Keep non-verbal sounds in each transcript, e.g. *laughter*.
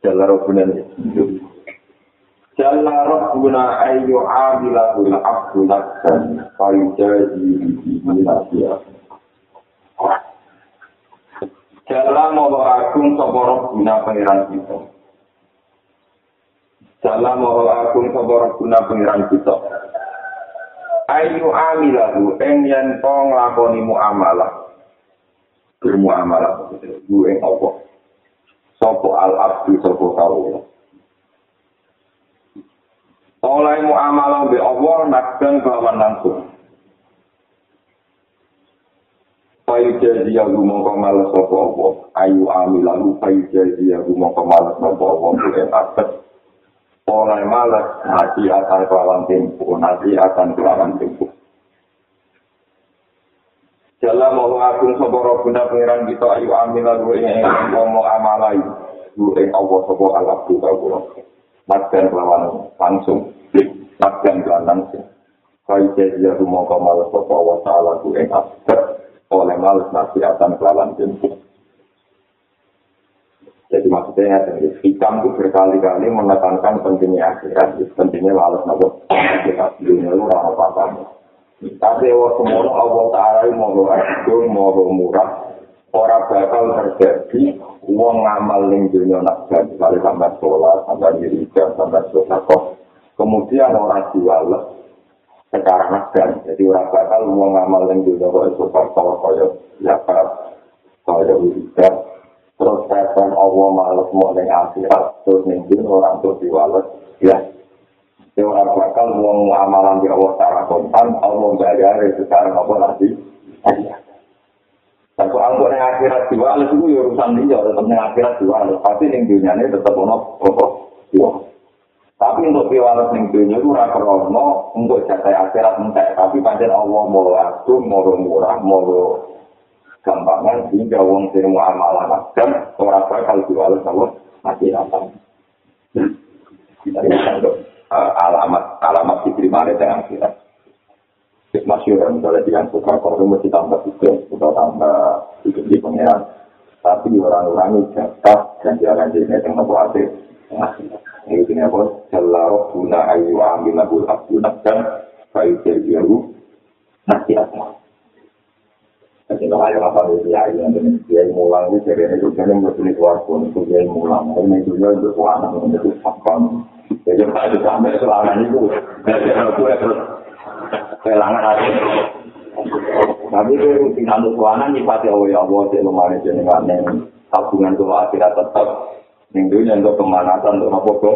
Jalla Rabbuna Jalla Rabbuna ayyu amilahul abdu laksan Fayujaji bihi nasiyah Jalla moho agung sopa Rabbuna pengiran kita Jalla moho agung sopa Rabbuna pengiran kita Ayu amilahu ing yen to nglakoni muamalah. Bermuamalah gue ing apa? Sopo al abdi sopo kawula. Oleh muamalah be Allah nakdan kelawan langsung. Payu jadi aku mongko males sopo Allah. Ayu amil lalu payu jadi aku mongko males sopo Allah. Boleh akad. Oleh males nanti akan kelawan tempo. Nanti akan kelawan tempo. Dalam mau agung sapa robuna pengiran kita ayu amil lalu ing ngomong amalai. Lu ing Allah sapa Allah tu kawula. Makan lawan langsung. Makan lawan langsung. Kai jadi rumah kamal sapa wa taala ku ing aspek oleh males nasiatan kelawan jemput. Jadi maksudnya ya, hikam itu berkali-kali menekankan pentingnya akhirat, pentingnya males nopo kita dunia lu ramah apa Tapi wa semono Allah Ta'ala mau agung, mau murah, ora bakal terjadi wong ngamal ning dunia nak jadi kali sampai sholat, sampai wiridan, sampai sodako. Kemudian orang jual sekarang nasgan. Jadi orang bakal wong ngamal ning dunia kok sodako, kaya zakat, kaya wiridan. Terus kapan Allah males mau ning akhirat, terus ning dunia orang tuh diwales, ya Ya orang bakal mau amalan di Allah kontan, Allah bayar sekarang apa nanti. Tapi kalau yang akhirat dua alis itu urusan dia, tetap yang akhirat dua alis. Pasti yang dunia ini tetap ono pokok dua. Tapi untuk diwales yang dunia itu rasa rono untuk jatah akhirat entek. Tapi panjang Allah mau agung, mau murah, mau gampangan sehingga uang sini mau amalan dan orang bakal diwales Allah masih apa. Kita lihat uh, alamat alamat diterima oleh yang kita. Masyur misalnya dengan suka korban mesti tambah juga, suka tambah hidup di pengiran. Tapi orang-orang ini jatah dan jalan jenis yang mampu hati. Ini ini apa? Jalaroh guna ayu ambil lagu abdu nakdan, bayu terbiaru, nasihatnya. Jadi kalau ayo apa dia yang ini dia mulang ini jadi ini juga yang berbeli keluar pun itu dia mulang. Ini juga untuk anak untuk sakon. Jadi kalau sampai selama itu, dari aku terus kehilangan hati. Tapi itu mungkin anu suanan nyipati Allah ya Allah, cek lemari jenengan yang tabungan untuk akhirat tetap. Yang dunia untuk pemanasan, untuk apa.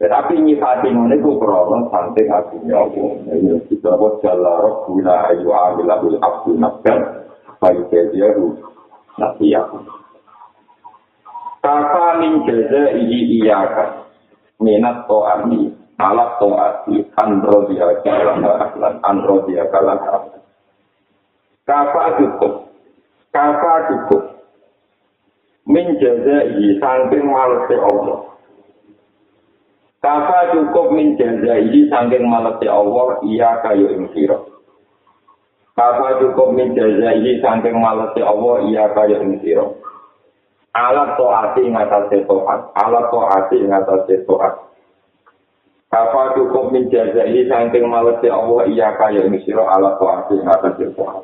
Tetapi nyipati ini itu krono santai hatinya Allah. Ini kita apa jalaroh guna ayu amil abul abdu nabdan. Baik dia itu nasihat. Kaka min jaza iyi iyaka minat to arni alat to arni andro dia kalah aklan andro dia kalah. Kaka cukup. Kaka cukup. Min iyi sangking malese Allah. Kaka cukup min iyi sangking malese Allah iya kayu ing sira. Kaka cukup min iyi sangking malese Allah iya kayu ing sira. Alat to'ati ngatasi to'at, alat to'ati ngatasi to'at. Apa cukup menjajai saking malesi Allah iya kaya ini siro alat to'ati ngatasi to'at.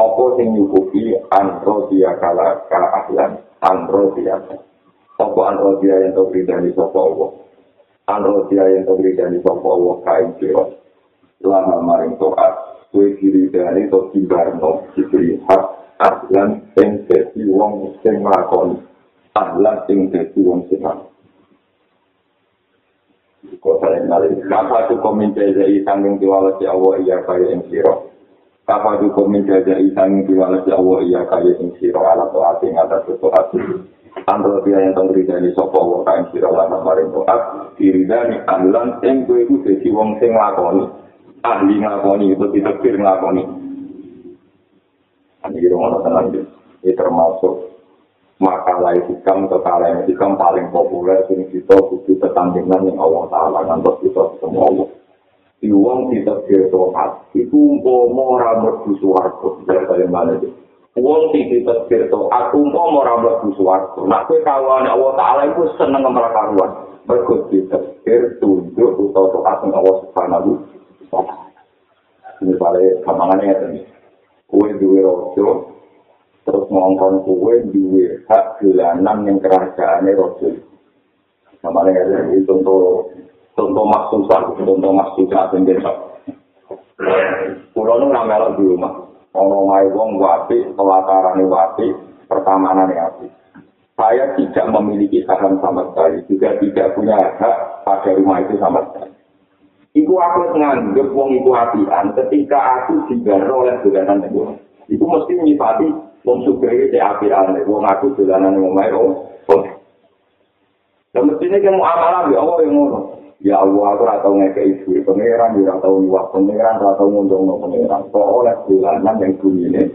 Apa sing nyukupi andro dia kala kala ahlan, andro dia. Apa andro dia yang tau ridani sopa Allah. Andro dia yang tau ridani sopa Allah kain siro. Lama maring to'at, kue kiri dari to timbarno, diberi hak ahlan sing dadi wong sing nglakoni ahlan sing dadi wong sing Kota yang nalih, maka itu komentar dari sanggung diwala si Allah iya kaya yang siro. Kafa juga menjaga isang diwalas ya Allah iya kaya sing siro ala to'at ing atas to'at. Antara dia yang temberi dari sopo wa kain siro ala maring to'at. Diri dari ahlan yang gue itu jadi wong sing lakoni. Ahli nglakoni itu ditekir nglakoni. Ini kira ngono tenang Ini termasuk makalah hikam atau kalah hikam paling populer sing kita butuh tetanggingan yang Allah Ta'ala ngantos kita semua Allah. di wong ditekir tohat itu umpama ora mlebu swarga. Dari mana iki wong sing ditekir tohat umpama ora mlebu swarga. Nek kowe kawan Allah taala iku seneng ngemra karuan. Mergo ditekir tunduk utawa tohat sing Allah subhanahu ini pare kamangane ya kowe duwe rojo terus ngongkon kowe duwe hak dolanan ning kerajaane rojo Namanya ya, itu contoh contoh maksusah, contoh maksusah sing desa. Kulo nu nang melok di rumah. Ono mae wong wapi, pelatarane wapi, pertamanane api. Saya tidak memiliki saham sama sekali, juga tidak punya hak pada rumah itu sama sekali. Iku aku nganggep wong itu apian ketika aku digaro oleh dolanan itu. Iku mesti nyifati wong sugih iki apian, wong aku dolanan wong mae. Oh. Dan mestinya kan muamalah ya Allah yang ngono. Ya Allah, aku ora tau ngekek ibu, pangeran ora tau nyuwak, pangeran ora tau ngundungno pangeran. Kok oleh bulanan yang bunyi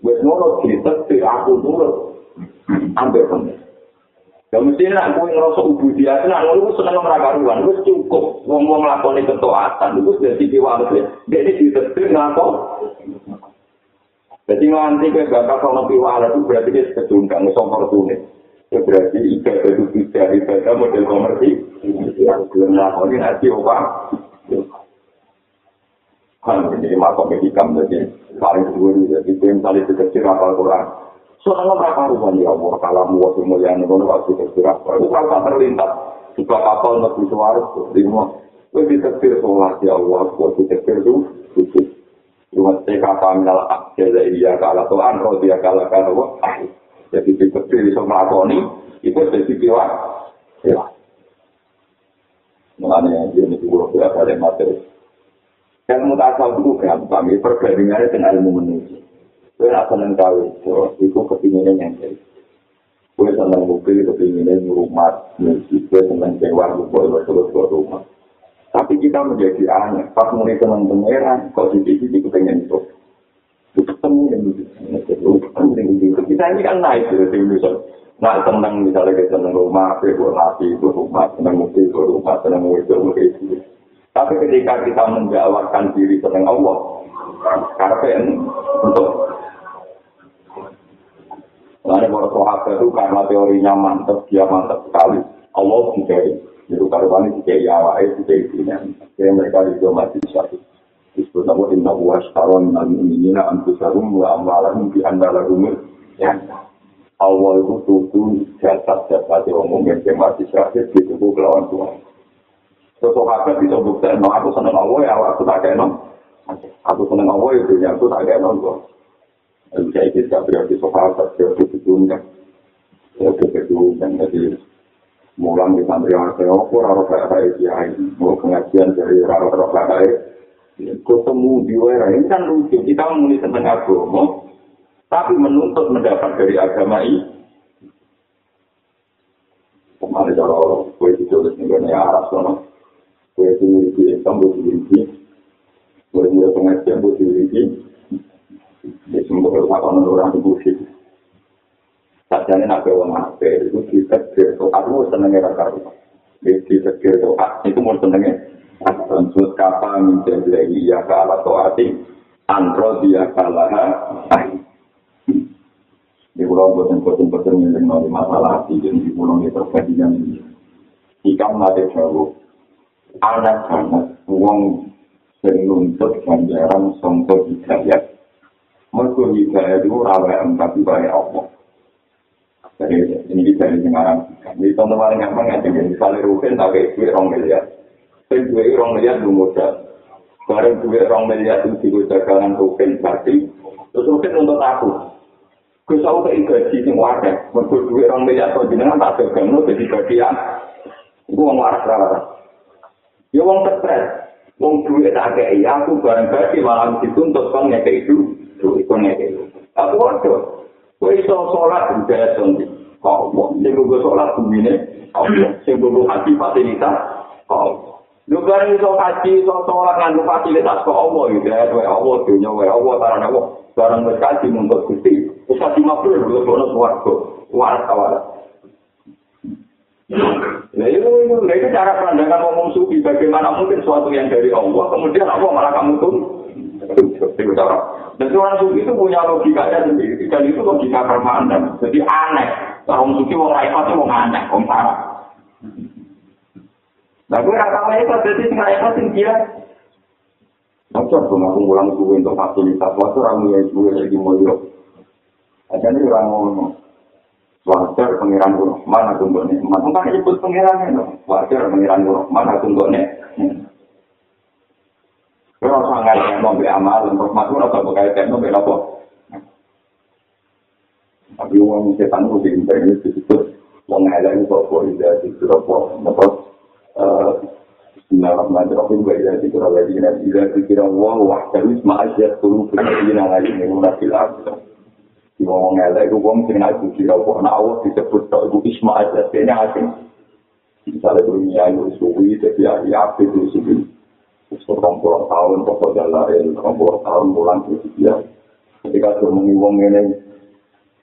Wes ngono ditekti aku nurut. Ambek pangeran. Ya mesti nek kowe ngrasa ubudiyah tenan ngono seneng ora karuan, wis cukup wong-wong lakoni ketaatan iku dadi diwales. Dene ditekti ngapa? Jadi nanti ke bapak kalau piwala itu berarti dia sedundang, sompor tunis. Ya berarti ibadah itu tidak ibadah model komersi. Yang belum lakoni nanti apa? Kan ini makom medikam jadi paling dulu jadi itu yang tadi dikecil apal Quran. Soalnya mereka rupan ya Allah kalau mau semuanya nih waktu apal. Itu kalau terlintas juga kapal nabi suara rumah. Gue dikecil sholat ya Allah, gue dikecil itu saya kata minal akjal iya kalau Tuhan, roh dia kalau kalau jadi dikecil bisa melakoni itu jadi piwa ya mengenai yang ini juga berapa ada materi yang mutasal itu gampang ini perbandingannya dengan ilmu manusia gue nak seneng tahu itu itu kepinginnya yang jadi gue seneng mobil kepinginnya rumah gue seneng sewa gue terus ke rumah tapi kita menjadi aneh pas mulai seneng pangeran kok di sini kepengen itu yang itu. Kita ini kan naik dari Indonesia. Nah, senang misalnya kita senang rumah, kita hati itu rumah, senang mobil itu rumah, senang mobil itu Tapi ketika kita menjawabkan diri senang Allah, karena untuk Lalu para sahabat itu karena teorinya mantap, dia mantap sekali. Allah tidak itu karuan ini tidak ya, itu tidak ini. Jadi mereka juga masih satu. disebut nama inna huwa ashtara minal mu'minina anfusahum wa amwalahum bi anna lahum ya Allah itu tuku jasad-jasad yang mungkin yang mati syahid di tuku kelawan Tuhan Sosok haknya bisa buktiin, no, aku seneng Allah ya, aku tak no. Aku seneng Allah ya, dunia aku tak no. Bisa ikut gak berarti sahabat, berarti kedunya. Berarti kedunya, jadi mulang di santri yang saya okur, harus kayak kiai. Mau pengajian dari rara-rara kayak ketemu di era ini kan lucu. Kita menulis tentang agama tapi menuntut mendapat dari agama ini. Kemarin kalau kue ditulis di dunia Arab sana. Kue itu memiliki Islam buat dimiliki kue itu pengajian buat dimiliki ya semua kalau orang itu Sajane nak bawa ngape itu kita kerja, aku senengnya rakar. Di kerja itu mau senengnya Tentu kapa menjadi iya ke ala antro dia kalah. Di pulau boten-boten-boten yang mengenai masalah hati, dan di pulau ini terjadinya ini. Jika mati jauh, anak banget, uang senuntut ganjaran songko hidayat. Mereka hidayat itu rawa tapi banyak Allah. Jadi ini bisa disengarang. Ini teman-teman yang mengatakan, misalnya Rukin tak kayak orang miliar. Sing duwe rong miliar lu modal. Bareng duwe rong miliar itu digo dagangan token berarti terus mungkin untuk aku. Gus aku kayak gaji sing wadah. Mergo duwe rong miliar kok jenengan tak dagang lu jadi bagian. Iku wong waras waras. Ya wong stres. Wong duit tak kayak aku bareng bagi malah dituntut kong ngekei itu, duit kong ngekei itu. Aku waduh, gue iso sholat di biasa nih. Kau mau, sing gue sholat bumi nih, kau mau, sing gue haji fasilitas, kau mau. Bareng iso haji, iso sholat nganggo fasilitas, kau mau gitu ya, Allah, dunia gue Allah, karena Allah, bareng gue haji muntut gusti, terus haji mabrur, gue bonus warga, waras kawaras. Nah itu, itu, itu cara pandangan ngomong sufi. Bagaimana mungkin suatu yang dari Allah, kemudian Allah malah kamu tuh. Itu. Dan orang sufi itu punya logikanya sendiri. Dan itu logika permanen. Jadi aneh. Orang sufi mau raifat itu mau aneh. Om parah. Nah gue rasa mereka jadi raifat sing dia. Tuh aku ngulang suwi untuk fasilitas. Waktu orang yang suwi lagi mau yuk. Aja orang ngomong. wajar pengiran guru mana tunggu nih mana kan nyebut pengiran itu wajar pengiran guru mana tunggu nih kalau sangat yang mau amal untuk masuk atau berkait dengan mau apa? Tapi uang setan itu di internet itu uang ada itu kok boleh jadi itu apa? Apa Bismillahirrahmanirrahim wa ila dzikra alladziina idza dzikra Allahu wahdahu isma asyad qulubi alladziina la yu'minuna bil akhirah ngomong elek itu wong sing aku kira kok ana awak disebut tok ibu Ismail dene asing misalnya dunia itu suwi tapi ya ya itu suwi seorang puluh tahun pokok jalan orang tahun pulang ke dia ketika ngomong wong ini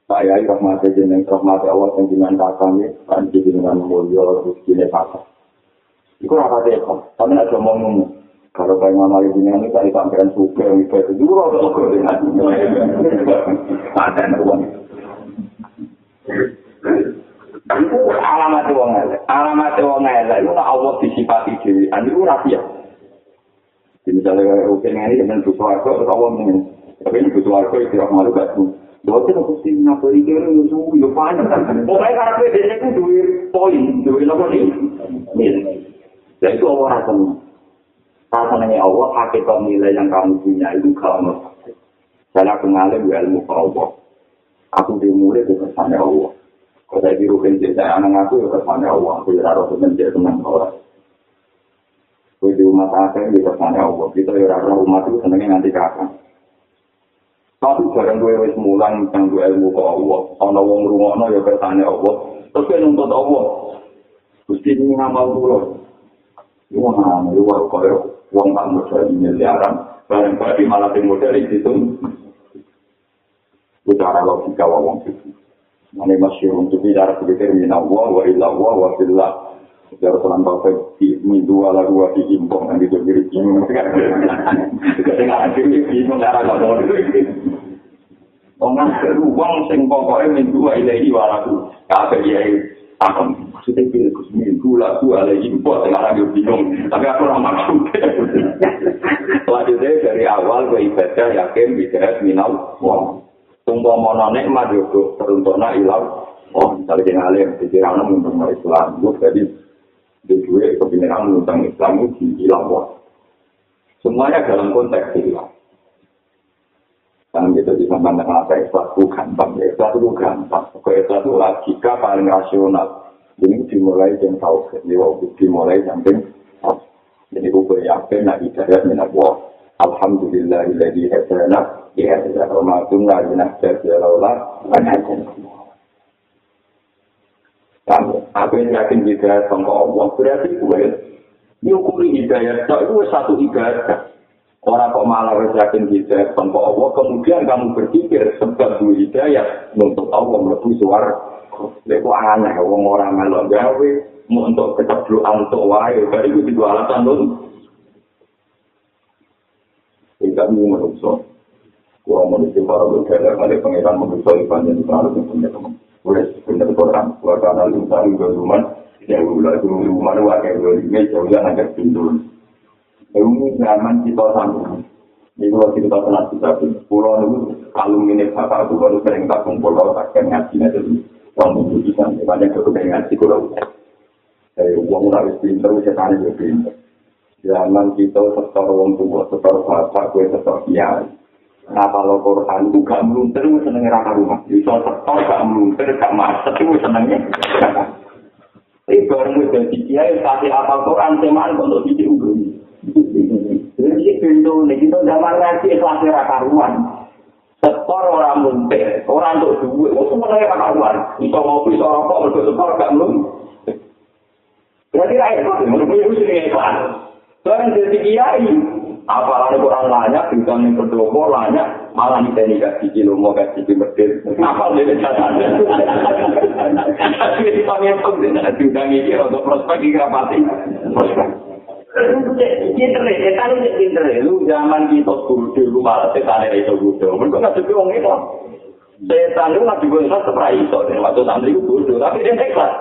saya rahmat jeneng rahmat Allah yang dengan kakaknya kan dengan mulia terus kini kakak itu apa deh kok kami ada ngomong Kalau kayak mama ini ini dari sampean suka yang itu itu juga udah suka dengan ada uang. Itu alamat uang elek. Alamat uang elek itu Allah disifati dewi. Ini itu rahasia. Misalnya kayak oke ini dengan butuh warga, Allah ini. Tapi ini butuh warga itu orang malu gak tuh. Dokter aku sih ngapa ini kira yang suhu, ya panjang. Pokoknya karena beda itu duit poin, duit apa nih? Jadi itu Allah rasanya. Rasanya Allah, hakikat nilai yang kamu punya itu kamu. Saya aku ngalim ilmu ke Allah. Aku dimulai ke kesannya Allah. Kalau saya dirukin cerita anak aku, ya kesannya Allah. Aku ya harus menjadi teman orang. Aku di rumah tangga, ya kesannya Allah. Kita ya rara umat itu senangnya nanti kakak. Tapi barang gue wis mulang tentang ilmu ke Allah. Kalau wong rumah ya kesannya Allah. Terus gue nuntut Allah. Gusti ini ngamal dulu. Wah, ini wah, kaya wong tak modal miliaran, bareng bagi malah di modal itu. Itu cara logika wong itu. Ini masih untuk bicara berpikir minna wa illa wa wa Bicara selang bapak di dua di impong dan bingung. Jadi lagu. Bingung. Tapi aku maksud. Dari awal gue ibadah yakin bisa minal wong. Tunggu mau nonek mah juga teruntuna ilau. Oh, misalnya dikira anak menentang Islam. Gue jadi gue kebenaran menentang Islam itu di ilau wong. Semuanya dalam konteks ilau. Karena kita bisa pandang apa ikhlas itu gampang, ikhlas itu gampang. Kok ikhlas itu logika paling rasional. Ini dimulai tahu, jadi waktu dimulai sampai Jadi gue yakin nak hidayah minat Allah. Alhamdulillah illadhi hadana ya hadana wa ma kunna linahtadiya laula an hadana. Aku yang yakin hidayah sama Allah berarti gue nyukuri hidayah itu satu ibadah. Orang kok malah yakin hidayah tanpa Allah, kemudian kamu berpikir sebab dua hidayah untuk Allah melebu suara. Itu aneh, orang orang melok gawe, untuk kecebluan untuk wae, dari itu dua alasan dulu. Tidak mau menusuk. Gua manusia para berkata, ada pengiran menusuk ibadah di sana, punya teman. Boleh sebenarnya orang, gua karena lupa, gua rumah, ya gua rumah, wakil di meja, jauh agak pintu. Ini zaman kita sambung. Ini kalau kita pernah kita pulau itu kalung ini bapak aku baru sering tak kumpul kalau tak kena ngaji nanti uang itu bisa banyak ke kepengen ngaji kalau dari uang harus pinter bisa tanya juga. Zaman kita setor uang tua, setor bapak, gue setor kiai. Kalau Quran itu gak melunter, gue senengnya raka rumah. Bisa setor gak melunter, gak masak, gue senengnya. Tapi baru gue jadi kiai, kasih apa Quran, teman untuk video gue. Iki pintu nih, kita zaman ngaji ikhlas ora karuan. Setor ora muntir, ora untuk duit, wis semuanya ora karuan. Iso ngopi, iso rokok, mergo setor gak mlum. Berarti ra ikhlas, menurut iku sing ikhlas. Soalnya jadi kiai, apalagi kurang banyak, bisa nih berdoa banyak, malah nih tadi kasih kilo mau kasih kilo berdiri, apa dia catatan? Tapi di panggil pun tidak diundang ini untuk prospek. Pinter ya, itu pinter ya. Lu zaman kita kudu, lu malah setan itu kudu. Mereka nggak sepi orang itu. Setan itu nggak juga nggak seprai itu. Waktu santri itu kudu, tapi dia ikhlas.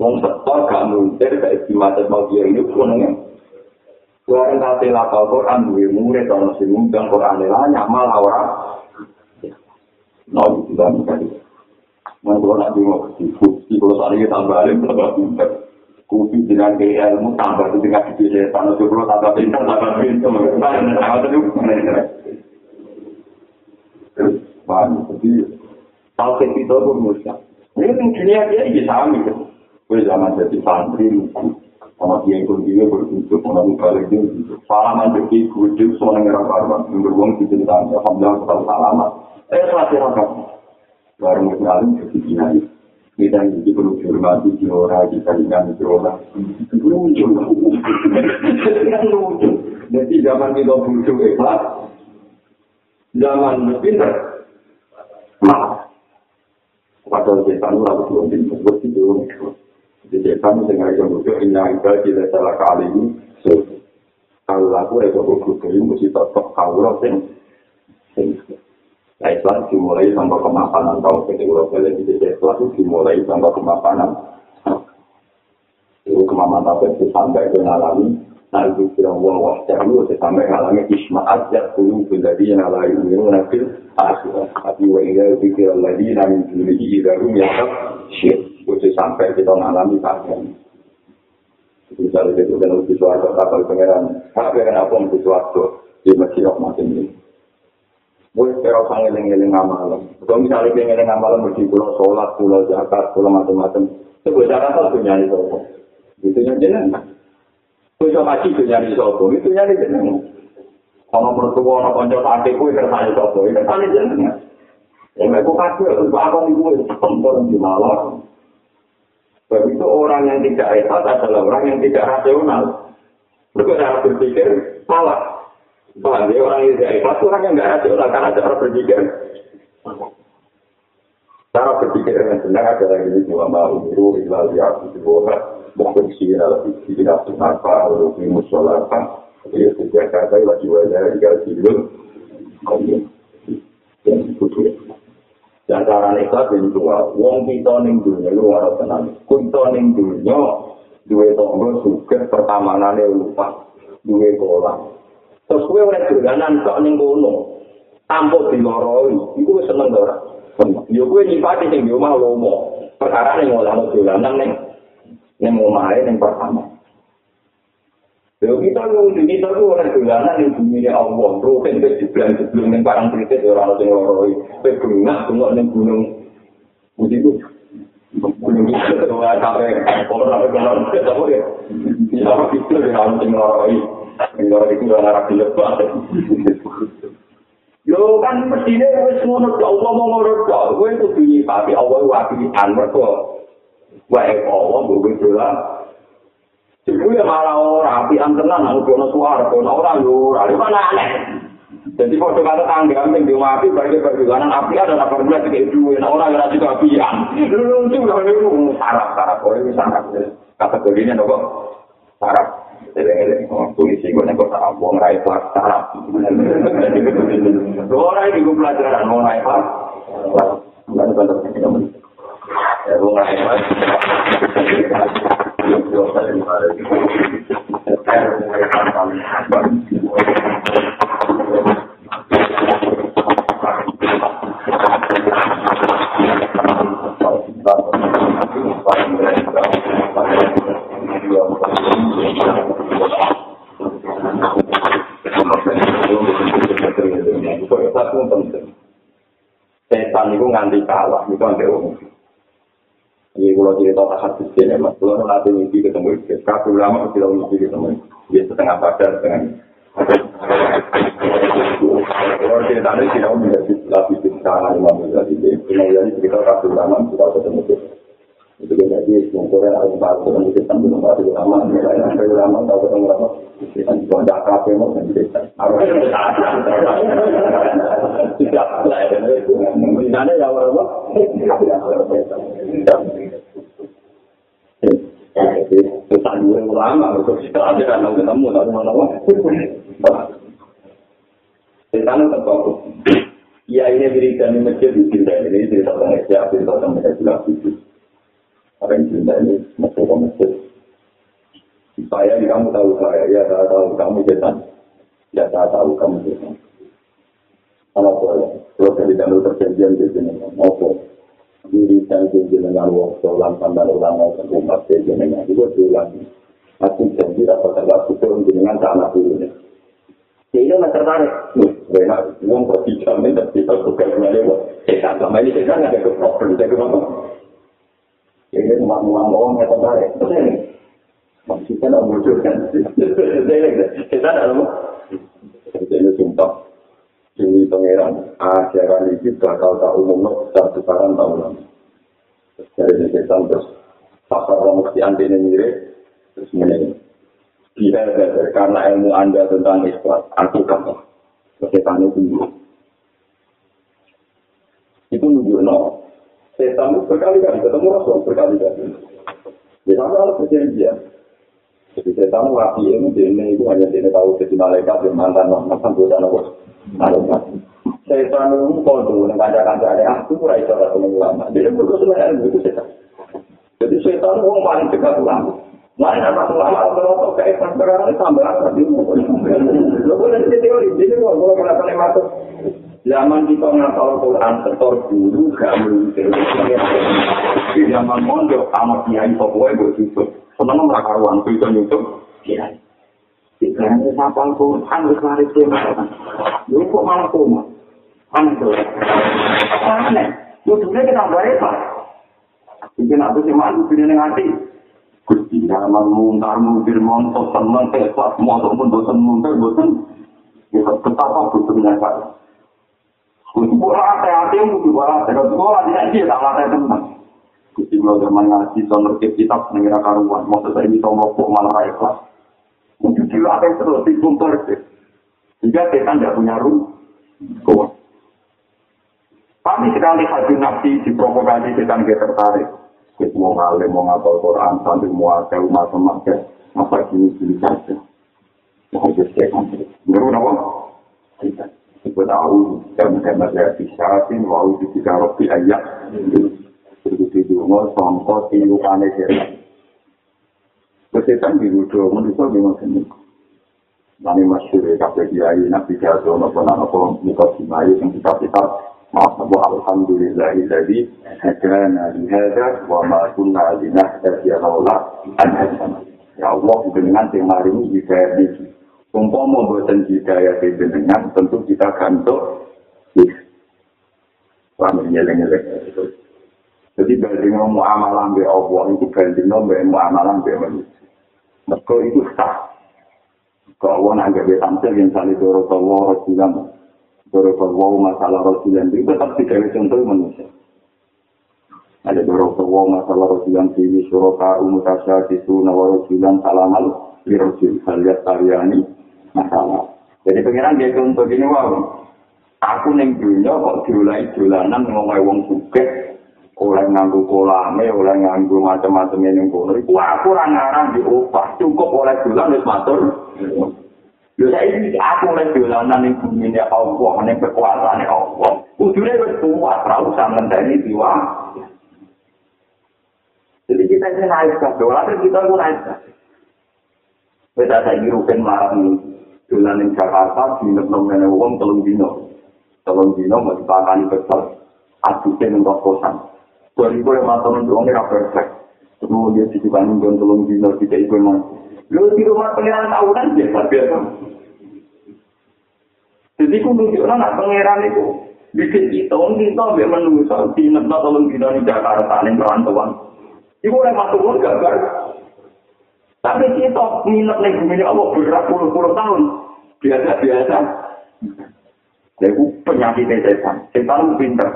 Wong setor gak muntir, kayak di mata mau dia ini pun Tuhan kate lapal Quran duwe murid ana sing ngundang Quran la nyamal ora. No itu dan kali. Mau nak dulu di kalau saat ini tambah alim tambah pintar. Kupi dengan ilmu tambah itu dengan dipilih tanah sebelum tambah pintar tambah pintar. Nah, itu Terus, paham. Jadi, kalau kita pun musyak. Ini dunia dia bisa ambil. Gue zaman jadi santri, sama dia ikut dia berbentuk orang balik dia salaman beki kudu semua negara baru yang beruang di dan alhamdulillah kita salaman. Eh selesai rakam baru mengalim ke sini kita ini perlu dihormati di orang kita dengan di orang lucu lucu jadi zaman kita butuh ikhlas zaman pinter. Nah padahal kita nu harus belum pinter Jadi kami dengan itu butuh ini yang kita tidak salah kali ini. Kalau aku itu butuh ini mesti tetap kawula sing. Nah, Islam dimulai sampai kemapanan tahun kedua kali di Islam dimulai sampai kemapanan. Itu kemapanan itu sampai ke alami. Nah, itu kira wah wah terlalu sampai alami ismaat ya kulu menjadi yang alami ini nanti akhir. Tapi wa ila pikir lagi jadi darum ya kan Kudu sampai kita mengalami kajian. Misalnya itu kan lebih suarga kapal pengeran. Tapi kan apa lebih suarga di masjid macam ini. Boleh kira usah ngeling-ngeling amalan. Kalau misalnya dia ngeling amalan mesti pulau sholat, pulau zakat, pulau macam-macam. Cara apa tuh nyari sopo? Itu yang jeneng. Kudu ngaji itu nyari sopo, itu nyari jeneng. Kalau mertua orang konco sakit, kue kersane sopo, itu kersane jeneng. Ya, aku kasih, aku bakal ibu, tempur di malam. Sebab itu orang yang tidak ikhlas adalah orang yang tidak rasional. Mereka cara berpikir salah. Paham ya? Orang yang tidak ikhlas itu orang yang tidak rasional karena cara berpikir. Cara berpikir yang benar adalah ini cuma mau itu lihat itu bahwa mungkin sih lebih tidak kenapa lebih musolatan. Jadi sejak kata lagi wajah jika tidur, kau yang itu Dan cara ikhlas ini dua. Wong kita ning dunia lu ora tenang. Kita ning dunia duwe tonggo suka pertamanane lupa. Duwe pola. Terus kowe ora dolanan kok ning kono. Tanpa diloroi, iku wis seneng ora. Yo kowe nyipati sing di omah lomo. Perkara ning ngolah dolanan ning ning omahe ning pertama. Yo kita nuju kita tuh orang dolanan yang bumi Allah, rohin ke jeblan sebelum yang barang kritis orang orang yang loroi, ke bengak bengok yang gunung. Putih itu, gunung itu tuh sampai orang orang yang loroi, apa ya? Bisa itu yang orang yang loroi, yang loroi itu yang arah dilepas. Yo kan mestinya wis ngono Allah mau ngurut kok, kowe kudu nyipati Allah wae mergo. Wae Allah mbok dolan Jadi ya malah orang api antenan, aku kono suara, kono orang yo, ada mana aneh. Jadi kalau kata tangga, yang di api, bagi perjuangan api ada apa belas kayak dua, nah orang yang juga apian. Lu lucu kalau itu sarap, sarap, kalau ini sarap. Kategorinya kok sarap. Jadi polisi gue kok sarap, buang rai kelas sarap. Orang ini gue pelajaran, mau rai kelas. Enggak ada bantuan. Ya, buang rai kelas. Setan itu nganti kalah, itu nganti umum. Jadi kalau cerita tak hadis ya mas, kalau nanti mimpi ketemu Iblis, kaki ulama mesti lalu mimpi ketemu Iblis, ya setengah badan, setengah Kalau cerita ini tidak mau menjadi lebih bintang, lima menjadi lebih bintang, lima menjadi cerita kaki ulama mesti lalu ketemu. Iblis. Itu kan jadi motornya harus bahas dengan kita belum bahas ulama, sampai ulama tahu ketemu ulama. Kita juga ada kafe mau dan kita harus tidak lah itu. Mana ya orang apa? Kita dua ulama, kita ada kan ketemu, tak ada mana Setan itu terpaku. Ya ini wiridan di masjid di cinta ini cerita tentang siapa yang yang cinta ini masuk ke masjid. Saya ini kamu tahu saya, ya saya tahu kamu setan. Ya saya tahu kamu setan. Apa boleh? Kalau saya tidak perjanjian di sini, apa? Wiridan di sini dengan waktu lantan dan ulama dan umat sini, itu diulang. Aku janji dapat terlalu syukur dengan tanah dulu Sehingga nggak tertarik. Enak, uang kok dijamin tapi kita buka kembali kok. Setan sama ini setan ada problem, saya ke mana? Ini cuma uang uang nggak tertarik. Betul ini. Maksudnya nggak muncul kan? Setan ada apa? Ini sumpah. Ini pangeran. Ajaran itu bakal tak umum, tak sekarang tak ulang. Jadi setan terus pasar orang mesti anti ini mirip. Terus ini. Dia karena ilmu Anda tentang ikhlas, aku kamu. Setan itu Itu nunjuk no. Setan itu berkali-kali ketemu Rasul berkali-kali. Di sana ada perjanjian. Jadi setan ilmu ini itu hanya dia tahu jadi malaikat yang mantan mantan dosa nopo. Malaikat. Setan itu kondo dengan kaca-kaca ada aku itu ketemu ulama. Jadi itu sebenarnya itu setan. Jadi setan itu paling dekat ulama. Mana apa ulama kalau kayak perkara ini tambah apa di Lo boleh jadi teori, jadi lo kenapa nih masuk Zaman kita ngapal Quran setor dulu gak mungkin. Di zaman mondok sama kiai pokoknya gue cukup. Seneng mereka karuan itu nyutup. Kiai. Sekarang ngapal Quran kemarin dia makan. Lu kok malah koma? Aneh. Aneh. Lu dulu kita berapa? Bikin aku sih malu, bikin hati. Gusti zaman muntar mungkir montok seneng tepat montok pun bosan muntar bosan ya betapa butuhnya pak Tidak Gusti bola zaman ngaji so ngerti kitab mengira karuan maksud saya bisa merokok malah raya kelas mungkin dilatih terus di buntar jika kita tidak punya rumah kuat tapi sekali haji nafsi diprovokasi kita nggak tertarik kita mau ngalim, mau ngapal Quran, sambil mau ada umat semakin, apa gini gini saja. Mau aja cek nanti. Baru apa? Kita. Kita tahu, dan kita saya bisa, sih, mau di tiga ropi ayat. Itu tidur, mau songkot, tidur, aneh, kira. Kesetan di wudhu, menurut memang seni. Nani masyur, kakek kiai, nabi jatuh, nopo, nopo, muka simayu, yang kita-kita, Maaf, alhamdulillah jadi hadana lihada wa ma kunna hadana. Ya Allah, dengan hari ini ini. Umpama buatan hidayah dengan tentu kita gantung. Paham nyeleng-nyeleng. Jadi banding muamalah be Allah itu banding be muamalah be manusia. Mereka itu sah. Kalau Allah nanggap tampil yang saling dorong Allah Rasulullah Dorokor wow masalah Rasulullah itu tetap tidak contoh manusia. Ada dorokor wow masalah Rasulullah ini suroka umutasya sisu nawa Rasulullah salamal di Rasul Saliat Tariani masalah. Jadi pengiran dia contoh gini wow. Aku neng dunia kok diulai dolanan ngomong wong suke oleh nganggu kolame, oleh nganggu macam-macam yang kono. Iku aku orang ngarang diubah cukup oleh dolan wis matur. Lho saiki aku lek dolanan ning bumi ne Allah, ning kekuasaan Allah. Ujune wis kuat, ora usah ngenteni diwa. Jadi kita ini naik ke dolar, kita pun naik ke. Kita marah ini. Dolan di Jakarta, di nenek uang telung dino. Telung dino, mau dipakani besar. Adusnya untuk kosan. Dua ribu yang matang untuk uangnya perfect. Kemudian ditibangin dengan telung dino, tidak ikut masuk. Lu di rumah pengiran tahunan biasa biasa. Jadi aku nunjukkan anak pengiran itu. Bikin kita, kita biar menunggu di negara tolong kita di Jakarta, ini perantauan. Ibu oleh masuk pun gagal. Tapi kita minat nih bumi Allah berapa puluh-puluh tahun. Biasa-biasa. Lalu penyakit setan. Setan itu pinter.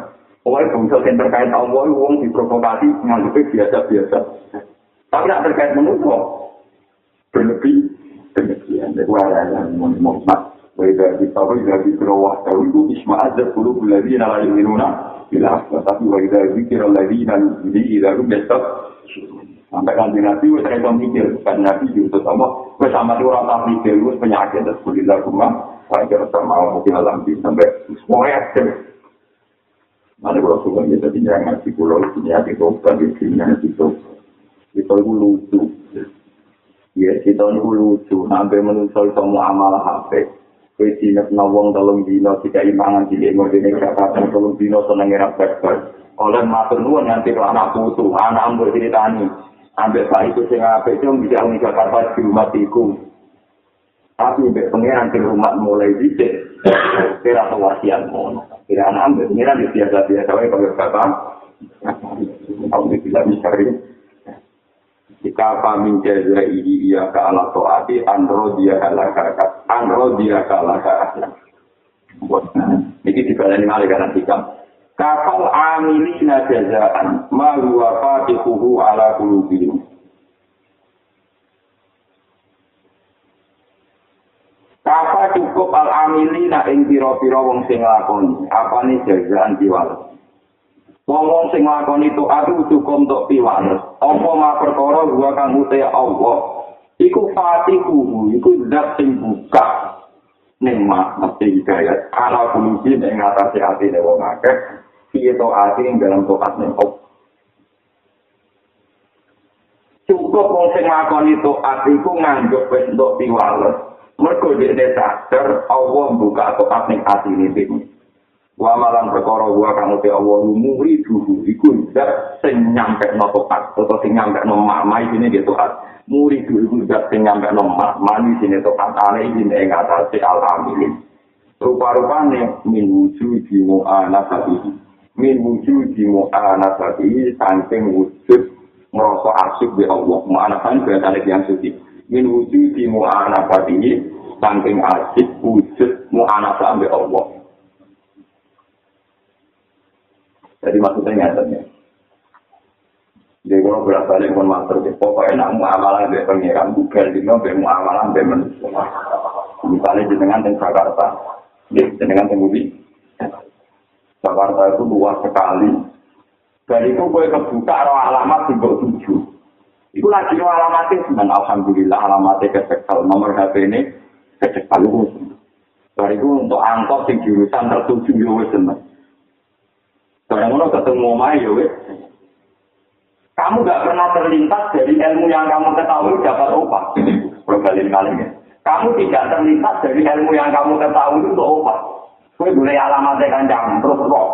Pokoknya bangsa yang terkait Allah, uang diprovokasi, nganggupnya biasa-biasa. Tapi tidak terkait manusia. Berlebih, demikian. Lalu ada yang Muhammad. Kita, waidah kita, itu ini ini lagi dan ini lalu besok. Sampai nanti nanti, waidah kita mikir. Kan nabi juga sama. Waidah sama orang tak mikir, waidah penyakit. Dan sebuah rumah. Saya kira sama mungkin alam sampai semuanya Mana kalau suka kita tinggal ngaji pulau ini ada dokter di sini ada itu itu itu lucu. Ya kita ini lucu. Sampai menusul semua amal HP. Kue jinak nawang tolong dino jika imangan di lingkungan ini kata tolong dino seneng era berber. Oleh matur nuwun nanti kalau anak putu, anak ambil ceritani. Ambil pak itu sing apa itu bisa unik Jakarta di rumah tiku. Tapi mbak pengiran di rumah mulai dicek. Kira wasiat mono. Kira anak ambil pengiran di biasa-biasa. Kalau kalau kata, kalau tidak bisa Jika kami jaga ini ia ke ala toati, andro dia kalah kakak, andro dia kalah kakak. Ini dibalani malih karena hikam. Kapal amilina jazaan, ma huwa fatihuhu ala kulubihim. Apa cukup al amili nak ing pira-pira wong sing nglakoni? Apa nih jazaan diwales? Wong wong sing nglakoni itu aku cukup untuk piwales. Apa ma perkara gua kang ute Allah? Iku fatihu, iku zat sing buka ning mesti hidayat. Ala kulubi ing atase ati wong akeh, piye to ati ing dalam tokat ning Allah. Cukup wong sing nglakoni itu atiku nganggep wis untuk piwales. Mergo dene sadar Allah buka tokat ning ati ini dhewe. Wa malan perkara wa kang te Allah muri dulu iku zat sing nyampe no tokat utawa sing nyampe mamai dene gitu tokat. Muri dulu iku zat sing nyampe no mani dene tokat ale iki ning atase alhamdulillah. Rupa-rupane min wujud di mu'anasati. Min wujud di mu'anasati saking wujud ngerasa asyik di Allah. Mu'anasati berarti yang suci. min wujudi mu'anafatihi saking asik wujud mu'anafa ambil Allah. Jadi maksudnya nyatanya. Jadi kalau berat balik pun master, pokoknya nak muamalah dengan pengiran, bukan di mana muamalah dengan manusia. Misalnya di Jakarta, jenengan di Budi. Jakarta itu luas sekali. Dan itu gue kebuka alamat di bawah tujuh. Iku lagi no alamatnya senang. Alhamdulillah alamatnya kecekal. Nomor HP ini kecekal itu senang. itu untuk angkot di jurusan tertuju ya wes senang. Barang ngono ketemu omah ya wes. Kamu gak pernah terlintas dari ilmu yang kamu ketahui dapat upah. Berkali kali ya. Kamu tidak terlintas dari ilmu yang kamu ketahui itu untuk upah. Kue boleh alamatnya kanjang terus kok.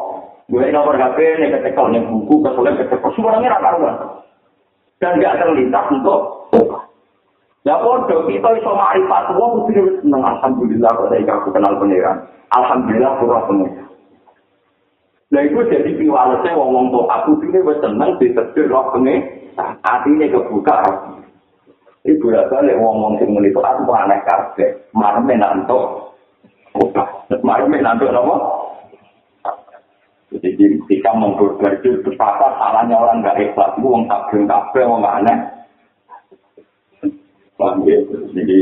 Boleh nomor HP ini kecekal, ini buku, kesulitan kecekal. Semuanya rata-rata. dan gak terlintas untuk Ya podo kita iso ma'rifat wa mesti seneng alhamdulillah kok saya aku kenal pangeran. Alhamdulillah pura pangeran. Lah itu jadi piwalese wong-wong tok aku dene wis seneng ditetir roh pengen atine kebuka. Ibu sing muni tok aku aneh kabeh. Marme nanto. Marme nanto napa? Jadi ketika memperbaiki betapa salahnya orang nggak ikhlas, itu orang takbir kabel, orang aneh. Jadi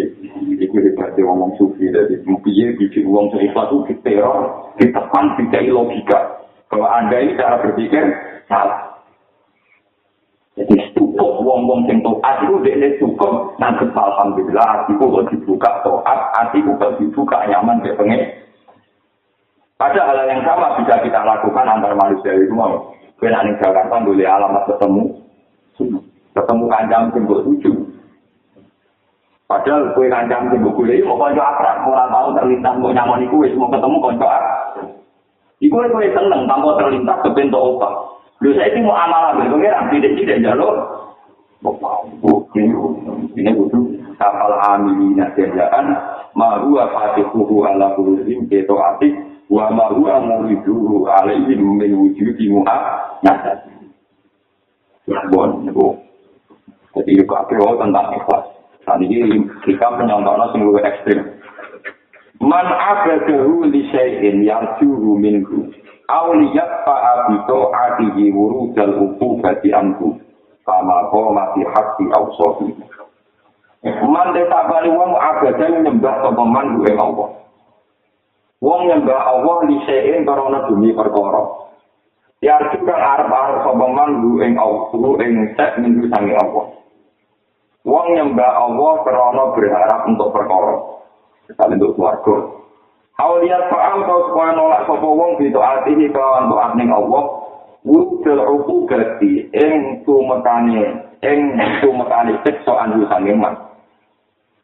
itu hebatnya ngomong sufi dari mungkin bikin uang seikhlas itu diteror, ditekan, logika. Kalau anda ini cara berpikir salah. Jadi cukup uang-uang yang toat itu dia cukup nanti alhamdulillah hatiku kok dibuka toat, hatiku kok dibuka nyaman dia pengen Pada hal yang sama bisa kita lakukan antar manusia itu mau. Kena ning Jakarta boleh alamat ketemu, ketemu kanjang simbol tujuh. Padahal kue kanjang simbol kue mau konco akrab, orang tahu terlintas mau nyamoni kue, mau ketemu konco akrab. Iku kue seneng tanpa terlintas ke bentuk apa. Lu saya ini mau amalah berpengiran, tidak tidak jalur. Ini butuh kapal amilina kerjaan, mahu apa ala kulubim keto atik, wa ma huwa muridu alaihi min wujudi muha nasab bon bu. Jadi itu apa tentang ikhlas. Saat ini kita penyontohnya sing lebih ekstrim. Man abadahu li syai'in yarjuhu minhu. Auliyat fa'abito atihi wurudal ukubati anhu. Sama koma fi haqi awsofi. Man detabali wong abadan nyembah sapa man duwe Allah. Wong nyembah Allah li syai'in karena bumi perkara. Yarju kang arep-arep sapa man duwe Allah, ing sek minggu sangi Allah. Wong nyembah Allah karena berharap untuk perkara. misalnya untuk keluarga. Auliat fa'al kau supaya nolak sopo wong gitu artinya kelawan doa ning Allah. Wudel uku gati ing tumekane ing tumekane siksa anju sanging man.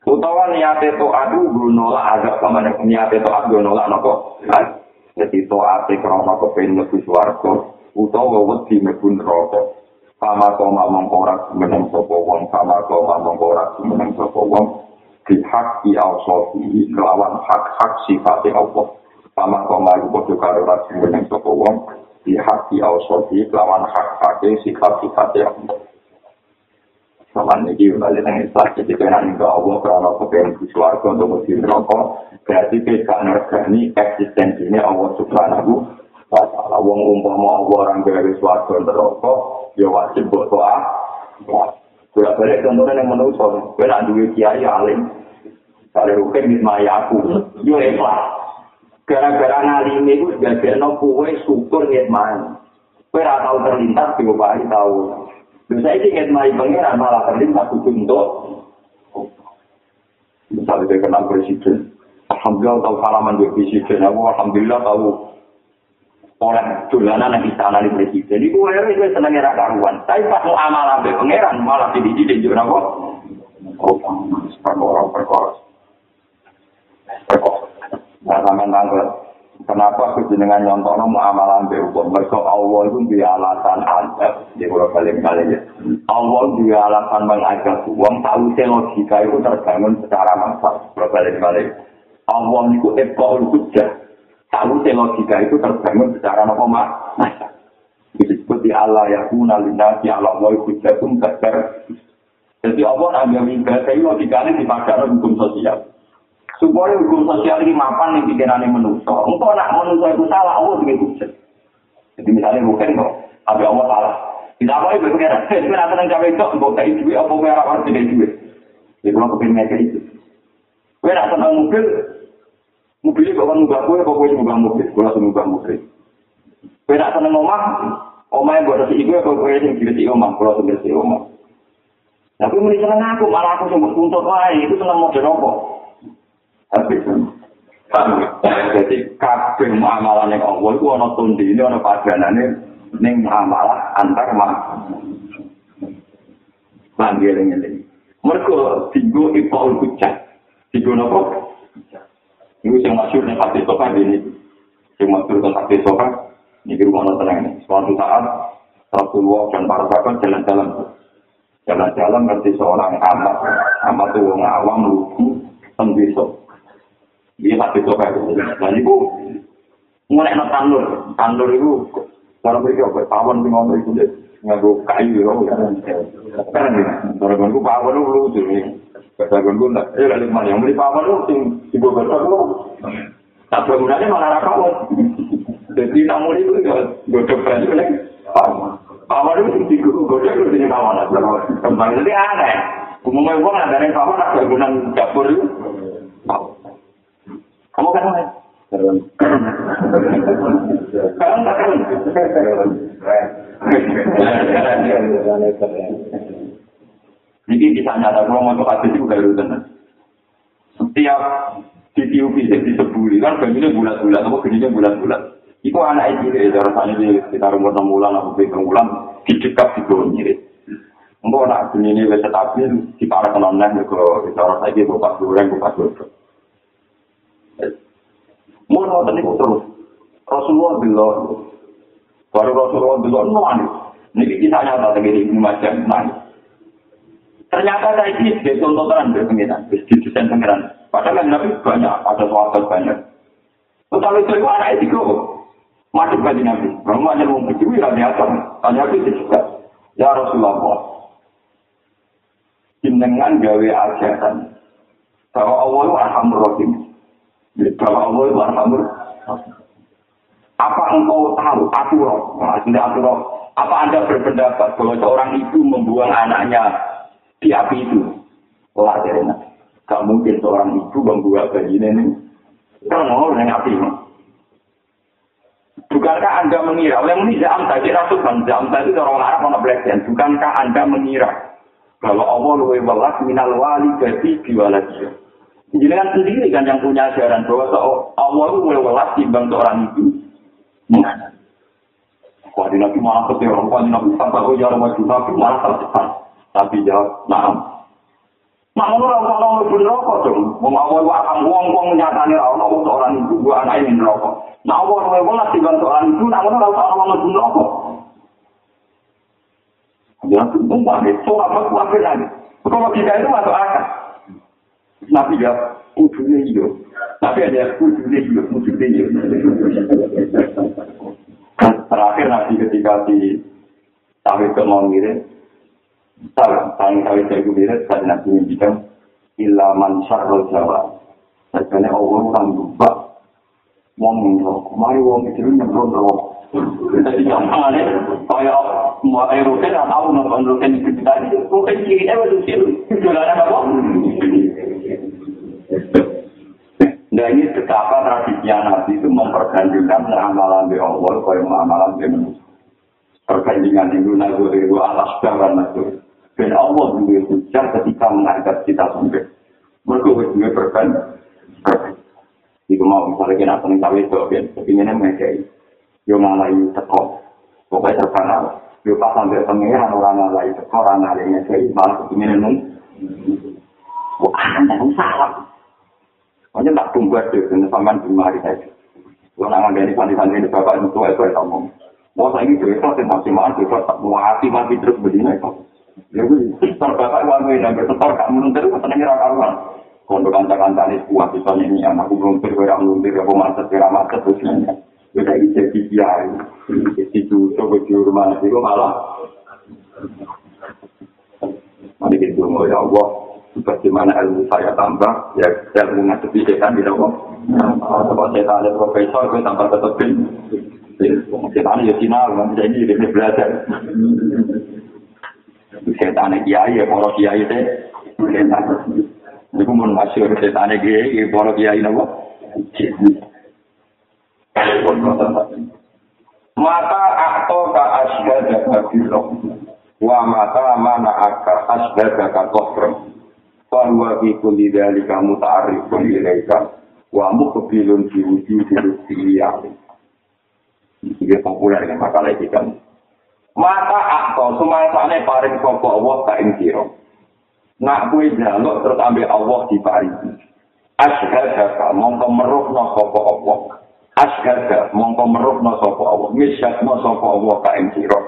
Utawa niate to adu nolak agak pamane niate to adu nolak nopo. Jadi to ate krana kepen mlebu swarga utawa wedi mlebu neraka. Sama koma mongkorak meneng sopo wong sama koma mongkorak meneng sopo wong bihak di awsofi kelawan hak-hak sifatnya Allah sama koma itu bodoh karo rasi meneng sopo wong bihak di awsofi kelawan hak-haknya sifat-sifatnya Allah Soalnya ini balik dengan Islam, jadi kena ini Allah karena kepengen di suarga untuk musim rokok, berarti kita ngergani eksistensinya Allah subhanahu wa ta'ala. Wong umpama Allah orang dari suarga untuk rokok, ya wajib buat doa. Gue balik contohnya yang menurut gue nak duit kiai alim, Kalau rukin maya aku, yo ikhlas. Gara-gara ngalimi itu no kue syukur ngitmai. Kue rata tahu terlintas, diobahi tahu. Bisa ini ngitmai pengiran malah terlintas untuk Misalnya dia kenal presiden. Alhamdulillah tahu salaman di presiden. Alhamdulillah tahu oleh dolanan yang istana di presiden. Itu akhirnya itu senangnya karuan. Tapi pas mau amal ambil pangeran malah jadi jadi juga kok. Oh, perkara perkara. Nah, sampean tanggal. Kenapa kejenengan nyontono muamalah mbek hukum? Mereka Allah itu di alasan adab. Di pulau kali kali ya. Allah di alasan mengajak uang. Tahu saya logika itu terbangun secara masak. Pulau kali kali. Allah itu ekor hujah. Tahu saya logika itu terbangun secara masak. Disebut di Allah ya kuna linasi Allah wa hujah pun Jadi Allah ambil ibadah itu logikanya dipakai hukum sosial. supaya hukum sosial ini mapan yang pikirannya menuso. Engkau nak menuso itu salah, Allah juga hujat. Jadi misalnya bukan kok, tapi Allah salah. Tidak apa *laughs* itu pengiran. Itu nanti yang capai itu, engkau kayak duit, apa merah harus tidak duit. Jadi kalau kepingin itu. Nak tentang mobil, kok kan nubah gue, kok gue nubah mobil, gue langsung nubah mobil. Gue nak tentang omah, omah yang gue resi gue, kok gue yang omah, gue langsung diresi omah. Tapi mulai seneng aku, malah aku sempat tuntut lain, itu seneng model apa? Tapi jadi kabeh muamalah ning Allah iku ana tundine ana padanane ning muamalah antar mak. Panggil ngene. Mergo tigo ipol kucak. Tigo nopo? Iku sing masyhur ning hati sopan ini. Sing masyhur ning hati sopan iki rumah tenang ini. Suatu saat Rasulullah dan para sahabat jalan-jalan. Jalan-jalan ngerti seorang amat. Amat itu orang awam lugu. Tembisok. Iya tak bisa kayak gitu. Dan itu mulai no tandur, tandur itu kalau mereka apa? Pawon sih ngomong itu deh, ngaku kayu ya. Kan ya, kalau gue pawon itu lucu nih. Kata eh lalu mana yang beli pawon itu sing si gue besar lu. Tak bangunannya malah rakawon. Jadi tamu itu gue coba juga nih. Pawon itu sing gue gue gue sini pawon. Kembali jadi aneh. Umumnya gue nggak ada pawon, ada bangunan dapur itu. Kamu kan mana? Jadi bisa nyata kalau mau hadis itu baru tenan. Setiap di tiup fisik di sebuli kan begini bulat-bulat, apa begini bulat-bulat. Itu anak itu ya, rasanya di sekitar umur enam bulan atau tujuh bulan di dekat di bawah nyirit. Untuk anak ini wes stabil, kita ada kenonnya ke cara saya buka goreng, buka goreng. Nonton itu terus. Rasulullah bilang, baru Rasulullah bilang, nangis. Ini kisah nyata dari Ibnu Majah. Ternyata saya ini sebagai contoh terang dari pengiran, desain pengiran. Padahal yang Nabi banyak, ada sahabat banyak. Tetapi itu anak itu masuk bagi Nabi. Kamu hanya mau berdiri lah biasa. Tanya Nabi juga. Ya Rasulullah, jenengan gawe ajaran bahwa Allah itu Allah itu makmur. Apa engkau tahu aturan? Maksudnya aturan. Apa anda berpendapat bahwa seorang ibu membuang anaknya di api itu? Wah, jadi Gak mungkin seorang ibu membuang bayi ini. Kan mau yang api. Bukankah Anda mengira, oleh ini jam tadi Rasul kan jam tadi orang Arab orang Blackden. Bukankah Anda mengira bahwa Allah lebih welas minal wali jadi biwaladi. Kan sendiri kan yang punya ajaran bahwa Allah itu lebih welas timbang seorang itu. Wah, di Nabi malah ketika orang Nabi sampai oh ya Nabi malah tercepat. Tapi jawab, nah, Nah, ngono ora ono mlebu neraka dong. Wong awal wae akan wong-wong nyatane ora ono orang ibu gua anak ini neraka. Nah, awal wae wong lagi bantu orang ibu, nah ngono ora ono mlebu neraka. Ya, itu itu apa kuatir lagi. Kalau kita itu masuk akal. Nabi ya, ujungnya iyo. Tapi ada ujungnya iyo, ujungnya iyo. Terakhir Nabi ketika di Tawid ke mau salah paling kali saya kulihat saya nanti bilang ilaman syarul jawa saya Allah orang lupa wong itu mari wong itu nyemprot roh jadi gampang kayak mau air rutin atau nonton rutin itu tadi rutin kiri eh itu sih itu lah apa Nah ini betapa tradisi Nabi itu mempergantikan amalan di Allah, kaya amalan di manusia. Perbandingan itu naguri itu alas dan naguri. Dan Allah juga hujan ketika mengangkat kita sampai. Mereka juga berkan. Jika mau misalnya kita senang tahu itu, kepinginnya mengekei. Yo ngalai teko. Pokoknya terkenal. Yo pas sampai pengiran orang ngalai teko, orang ngalai ngekei. Malah kepinginnya nung. Wah, anda salah. Pokoknya tak tunggu aja, dan sampai di hari saja. Kalau nangan dari santri-santri di bapak itu, itu itu ngomong. Mau saya ini cerita, saya masih mahal, saya mau hati terus begini, itu. Ya gue, terbapak uang gue dan bersetor gak menuntir, gue seneng kira karuan. Kondo kanca-kanca ini kuat, misalnya ini anakku belum gue yang menuntir, aku kira macet, terus ini. Gue kayak isi di kiai, isi cucu, gue di rumah, itu malah. Mari kita ngomong, ya Allah, bagaimana ilmu saya tambah, ya saya mengadepi setan, gitu kok. Kalau setan ada profesor, gue tambah tetepin. Setan ya final, jadi dia belajar. setan kiai ya para kiai teh setan niku mun masyhur setan kiai ya para kiai napa mata akto ka asbada kabiro wa mata mana aka asbada ka kofro Fahuwa fi kulli dhalika muta'arrifun ilaika wa muqbilun fi wujudi rustiyyah. Ini populer dengan makalah kita. mata akto sumangsane paring sapa Allah ka ing sira nak kuwi jaluk terus ambil Allah di paring ashhadu mongko meruhna sapa Allah. Ashhadu mongko meruhna sapa Allah. Misyatna sapa Allah ka ing sira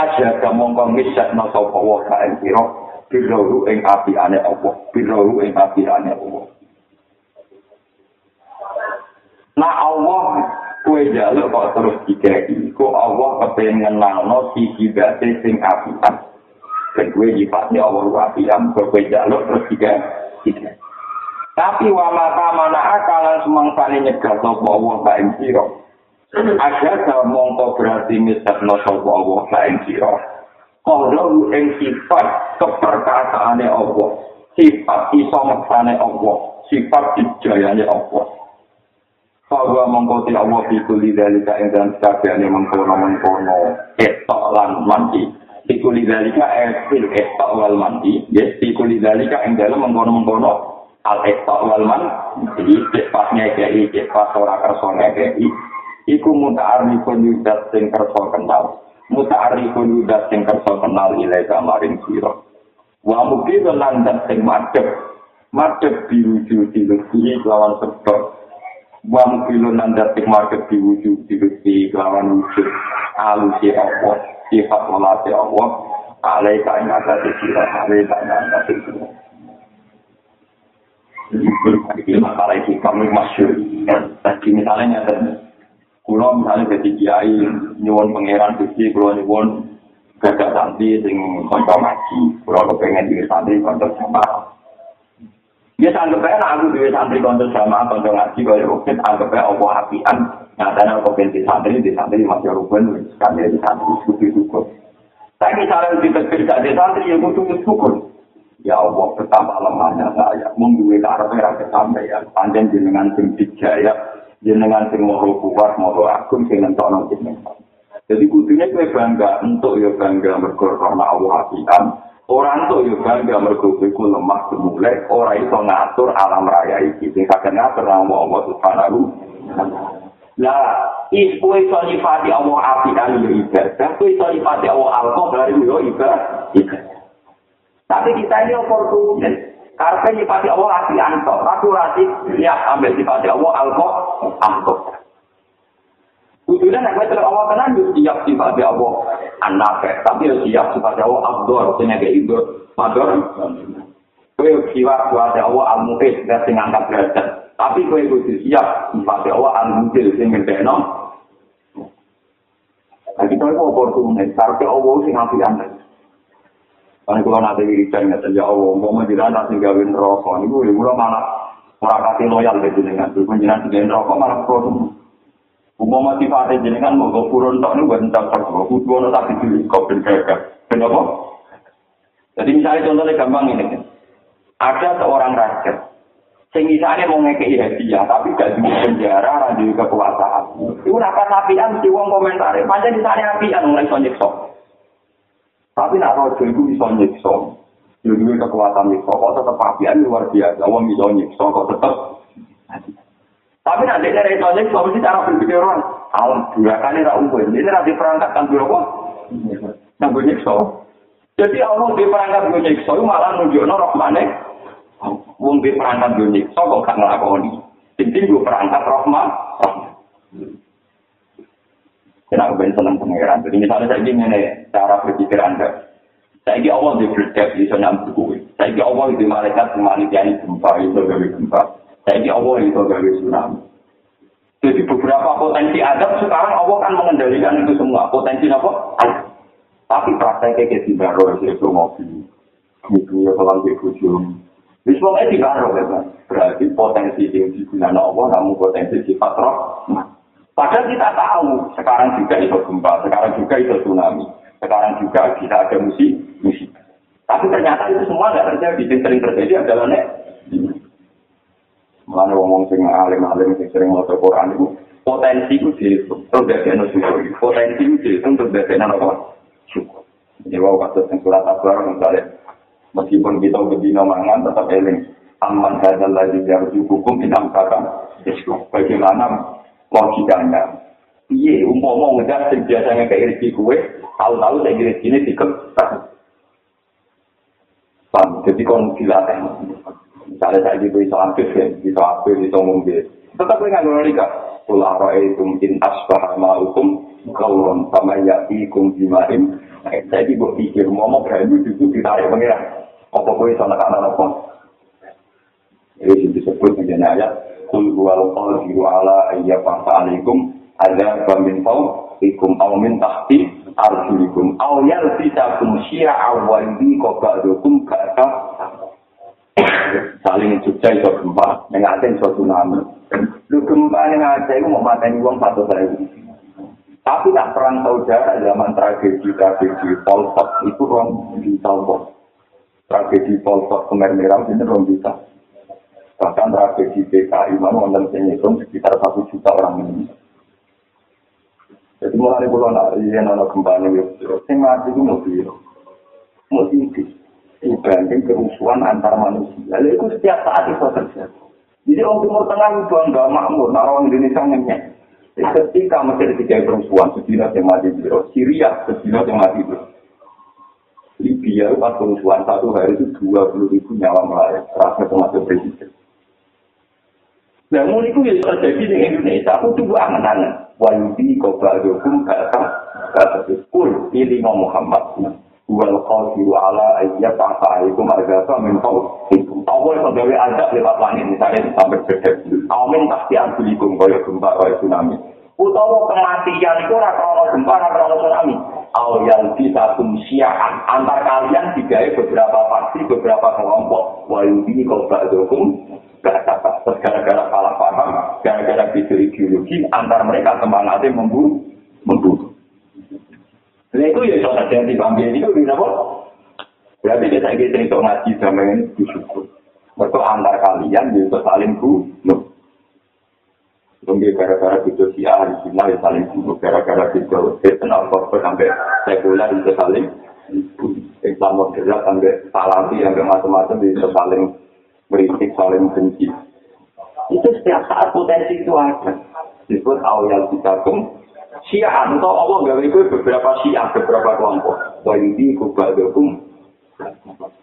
ashhadu mongko misyatna sapa Allah ka ing sira biru ing api ane Allah biru ing api ane Allah Nah Allah kue jaluk kok terus dikei, kok Allah kepengen nalno si kibate sing apian. Dan kue nyifatnya Allah apian, kok kue jaluk terus dikei. Tapi wa mata mana akalan semangsane nyegah sapa Allah ka ing sira. Aja mongko berarti misakno sapa Allah ka ing sira. Kalau ing sifat keperkasaane Allah, sifat iso ngeksane Allah, sifat dijayane Allah. Bahwa mengkoti Allah di kuli dalika yang dalam sekabiannya mengkono-mengkono etok lan mandi. Di kuli dalika etil etok wal mandi. Yes, di kuli dalika yang dalam mengkono-mengkono al etok wal mandi. Cek pas ngekei, cek pas ora kerso ngekei. Iku muta'arifun yudat sing kerso kenal. Muta'arifun yudat sing kerso kenal ilai kamarin siro. Wa mungkin landat sing madep. Madep biruju dilusi lawan sebab. Wa mukilun nanda tik market diwujud diwujud kelawan wujud. Alusi Allah sifat walasi Allah alai kain ada di sira. Alai kain ada di sira. Ini masalah itu kami masyur tadi misalnya nyata kulo misalnya jadi kiai nyuwun pangeran gusti kulo nyuwun gagak santri sing konco ngaji. Kulo kepengen di santri konco sama Ya anggap aja aku duwe santri konco sama konco ngaji kaya rukun anggap aja apa apian. Nyatanya aku binti santri di santri masih rukun kan di santri syukur syukur. Tapi misalnya di tegir gak di santri ya kudu syukur. Ya Allah betapa lemahnya saya. Mengduwe karep ora kesampaian panjang jenengan sing dijaya jenengan sing mau kuat mau agung sing nentokno jenengan. Jadi kudunya kue bangga untuk ya bangga mergo karena Allah apian Orang tuh juga bangga mergo iku lemah semule, ora iso ngatur alam raya iki. Sing saged ngatur Allah Allah Subhanahu Lah, is kowe iso nyifati Allah apian yo ibadah, kowe iso nyifati Allah alkohol dari yo ibadah. Tapi kita ini oportunis. Karena nyifati Allah apian tok, rasi ya ambil nyifati Allah alkohol, alkohol. Kudune nek wis Allah tenan yo siap sifat Allah anak tapi yo siap sifat Allah abdur sing nek itu mador. Kowe siap sifat Allah al-muqis sing angkat derajat. Tapi kowe kudu siap sifat Allah al-mudil sing ngendeno. Nah, kita itu oportunis, karena Allah sing ngapi anda. Kan kalau nanti wiridan ya ya Allah, mau menjiran nanti gawin rokok, ini gue mulai malah merakati loyal ke jenengan, gue menjiran gawin rokok malah produk. Umum motivasi jenengan mau gopurun tak nih buat entar tak gue kudu ono tapi dulu kau ben gagah. Kenapa? Jadi misalnya contohnya gampang ini, ada seorang raja, sing misalnya mau ngekei hadiah tapi gak di penjara, di kekuasaan. Itu nakar apian si wong komentar, panjang misalnya apian mulai nyiksa. Tapi nak rojo itu bisa nyiksa. Jadi kekuatan nyiksa, kok tetap apian luar biasa. Wong bisa nyiksa, kok tetap Tapi nanti dari itu kalau sih cara berpikir orang, tahun dua kali rakyat ini nanti perangkat kan dua kok, nggak nyiksa. Jadi Allah di perangkat gue nyiksa, malah nunjuk norok mana, wong di perangkat gue nyiksa kok gak ngelakoni. Jadi gue perangkat rahmat. Kenapa gue seneng pengiran? Jadi misalnya saya ingin cara berpikir anda. Saya ingin Allah di berdebat, bisa nyambut gue. Saya ingin Allah di malaikat kemanian gempa, itu gawe gempa. Ini Allah itu gawe tsunami. Jadi beberapa potensi adab sekarang Allah kan mengendalikan itu semua. Potensi apa? Tapi prakteknya kayak di baru itu mobil. Itu ya kalau di ujung. Di semuanya di kan. Berarti potensi yang digunakan Allah namun potensi sifat roh. Padahal kita tahu sekarang juga itu gempa, sekarang juga itu tsunami, sekarang juga bisa ada musik, musik. Tapi ternyata itu semua nggak terjadi. Yang sering terjadi adalah nek Mulane wong sing alim-alim sing sering maca Quran itu potensi ku dihitung terus dadi ana syukur. Potensi ku dihitung terus ana apa? Syukur. Jadi wow kata sing surat Al-Baqarah misalnya meskipun kita bedino mangan tetap eling aman hadal lagi yarju hukum inam kata bagaimana logikanya iya umpama ngejar sing biasanya kayak rezeki kue tahu-tahu saya rezeki ini diketak jadi kon dilatih Misalnya saya gitu bisa aktif ya, bisa aktif, bisa ngombe. Tetap nggak ngerti Kula roe itu mungkin asbah hukum kalau sama ya ikum. Saya di pikir mau mau berani itu ditarik pengiran. Apa gue bisa nak anak apa? Ini disebut menjadi ayat. Kul wal qadiru ala ayya alaikum ada bamin tau ikum au min tahti arjulikum au yalbisakum syi'a wa yudi qabadukum ka'ka saling Jogja itu gempa, yang ada itu tsunami. Lu gempa yang ada itu mau mateni uang satu ribu. Tapi nak perang saudara zaman tragedi tragedi Polpot itu orang bisa kok. Tragedi Polpot Kemer Merah ini orang bisa. Bahkan tragedi PKI mana wonten sing hitung sekitar satu juta orang ini. Jadi mulai pulau nak yang ada gempa ini, sing mati itu mobil, mobil dibanding kerusuhan antar manusia. Lalu itu setiap saat itu terjadi. Jadi orang Timur Tengah itu enggak makmur, nah orang Indonesia ngenyek. Ketika Mesir tiga kerusuhan, sedina yang mati di Syria, sedina yang mati di Libya pas kerusuhan satu hari itu dua puluh ribu nyawa melayang, rasanya termasuk presiden. Nah, mulai itu yang terjadi di Indonesia, aku tuh angan-angan. Wayudi kau hukum kata kata kul pilih Muhammad. wal qadiru ala ayyat ta'aikum argasa min qawlikum awal itu gawe ajak lewat langit misalnya sampai bedek amin pasti ambilikum kaya gempa kaya tsunami. Utawa kematian itu ora krono gempa ora krono tsunami. Yang bisa syiaan antar kalian digawe beberapa faksi, beberapa kelompok. Wah ini kalau hukum Terus gara-gara salah paham, gara-gara beda ideologi, antar mereka semangatnya membunuh. membunuh. Nah itu ya soal terjadi bangga itu di apa? Berarti kita ingin cerita ngaji sama ini disyukur. Mereka antar kalian bisa saling bunuh. Mungkin gara-gara itu si ahli sunnah ya saling bunuh. Gara-gara itu kenal korban sampai sekuler bisa saling. Islam moderat sampai salafi sampai macam-macam bisa saling kritik saling benci. Itu setiap saat potensi itu ada. Disebut awal kitabum Syiah atau Allah nggak itu beberapa Syiah, beberapa kelompok. Kubadukum.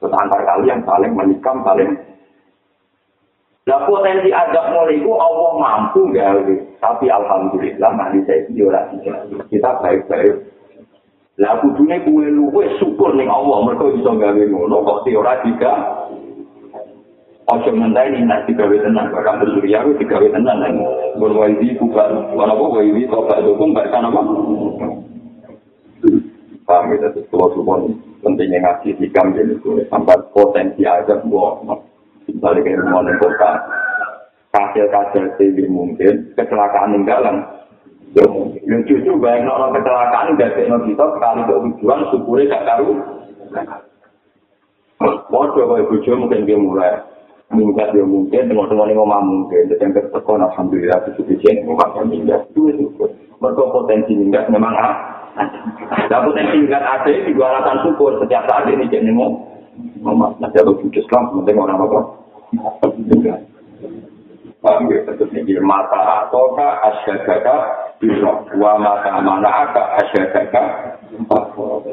Terus antar kalian saling menikam, saling Nah potensi adab mulai itu Allah mampu nggak Tapi alhamdulillah nanti saya tidak kita baik-baik. Lah kudunya kue luwe syukur nih Allah mereka bisa gawe ngono kok ora juga Ojo mentai ini nasi gawe tenang, bahkan bersurya itu digawe tenang. Berwaidi bukan, walaupun waidi tobat dukung, bahkan apa? Paham itu semua pentingnya ngaji hikam jadi sampai potensi aja buat misalnya kayak rumah dan kota kasil-kasil tinggi mungkin kecelakaan tinggalan yang cucu banyak orang kecelakaan gak ada kita sekali gak tujuan syukurnya gak tahu Waduh, kalau ibu mungkin dia mulai minggat ya mungkin tengok-tengok ini ngomong mungkin. Jadi yang ketekon alhamdulillah itu bisa ini ngomong minggat itu itu mereka potensi minggat memang ada potensi minggat ada dua alasan syukur. Setiap saat ini jadi ngomong nanti ada wujud Islam penting orang apa? Paham ya, tentu ini mata. Atoka asyadaka bisa? Wa mata mana aka asyadaka?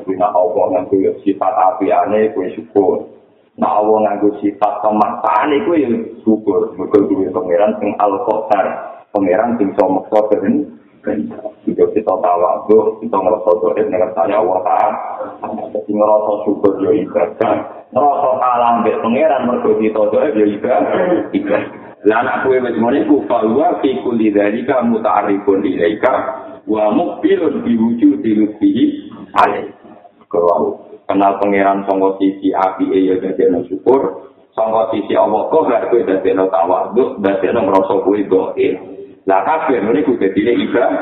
Bina Allah nanti sifat api aneh kue syukur Nah Allah nganggo sifat pemaksaan itu ya syukur. Mereka duwe pangeran sing al-qadar. Pangeran sing iso maksa keren. Jika kita tawadhu, kita ngerasa doa dengan saya Allah Ta'ala. Jadi ngerasa syukur ya ibadah. Ngerasa kalah mbek pangeran mergo kita doa ya ibadah. Lah anak kue wis ngene ku fawa fi kulli dzalika muta'arrifun ilaika wa muqbilun bi wujudi lutfihi alaih. Kalau kenal pangeran sangka sisi api e ya dadi ana syukur sangka sisi Allah kok gak kowe dadi ana tawadhu dadi ana ngrasa kowe doe lah kabeh ngene ku dadi ibadah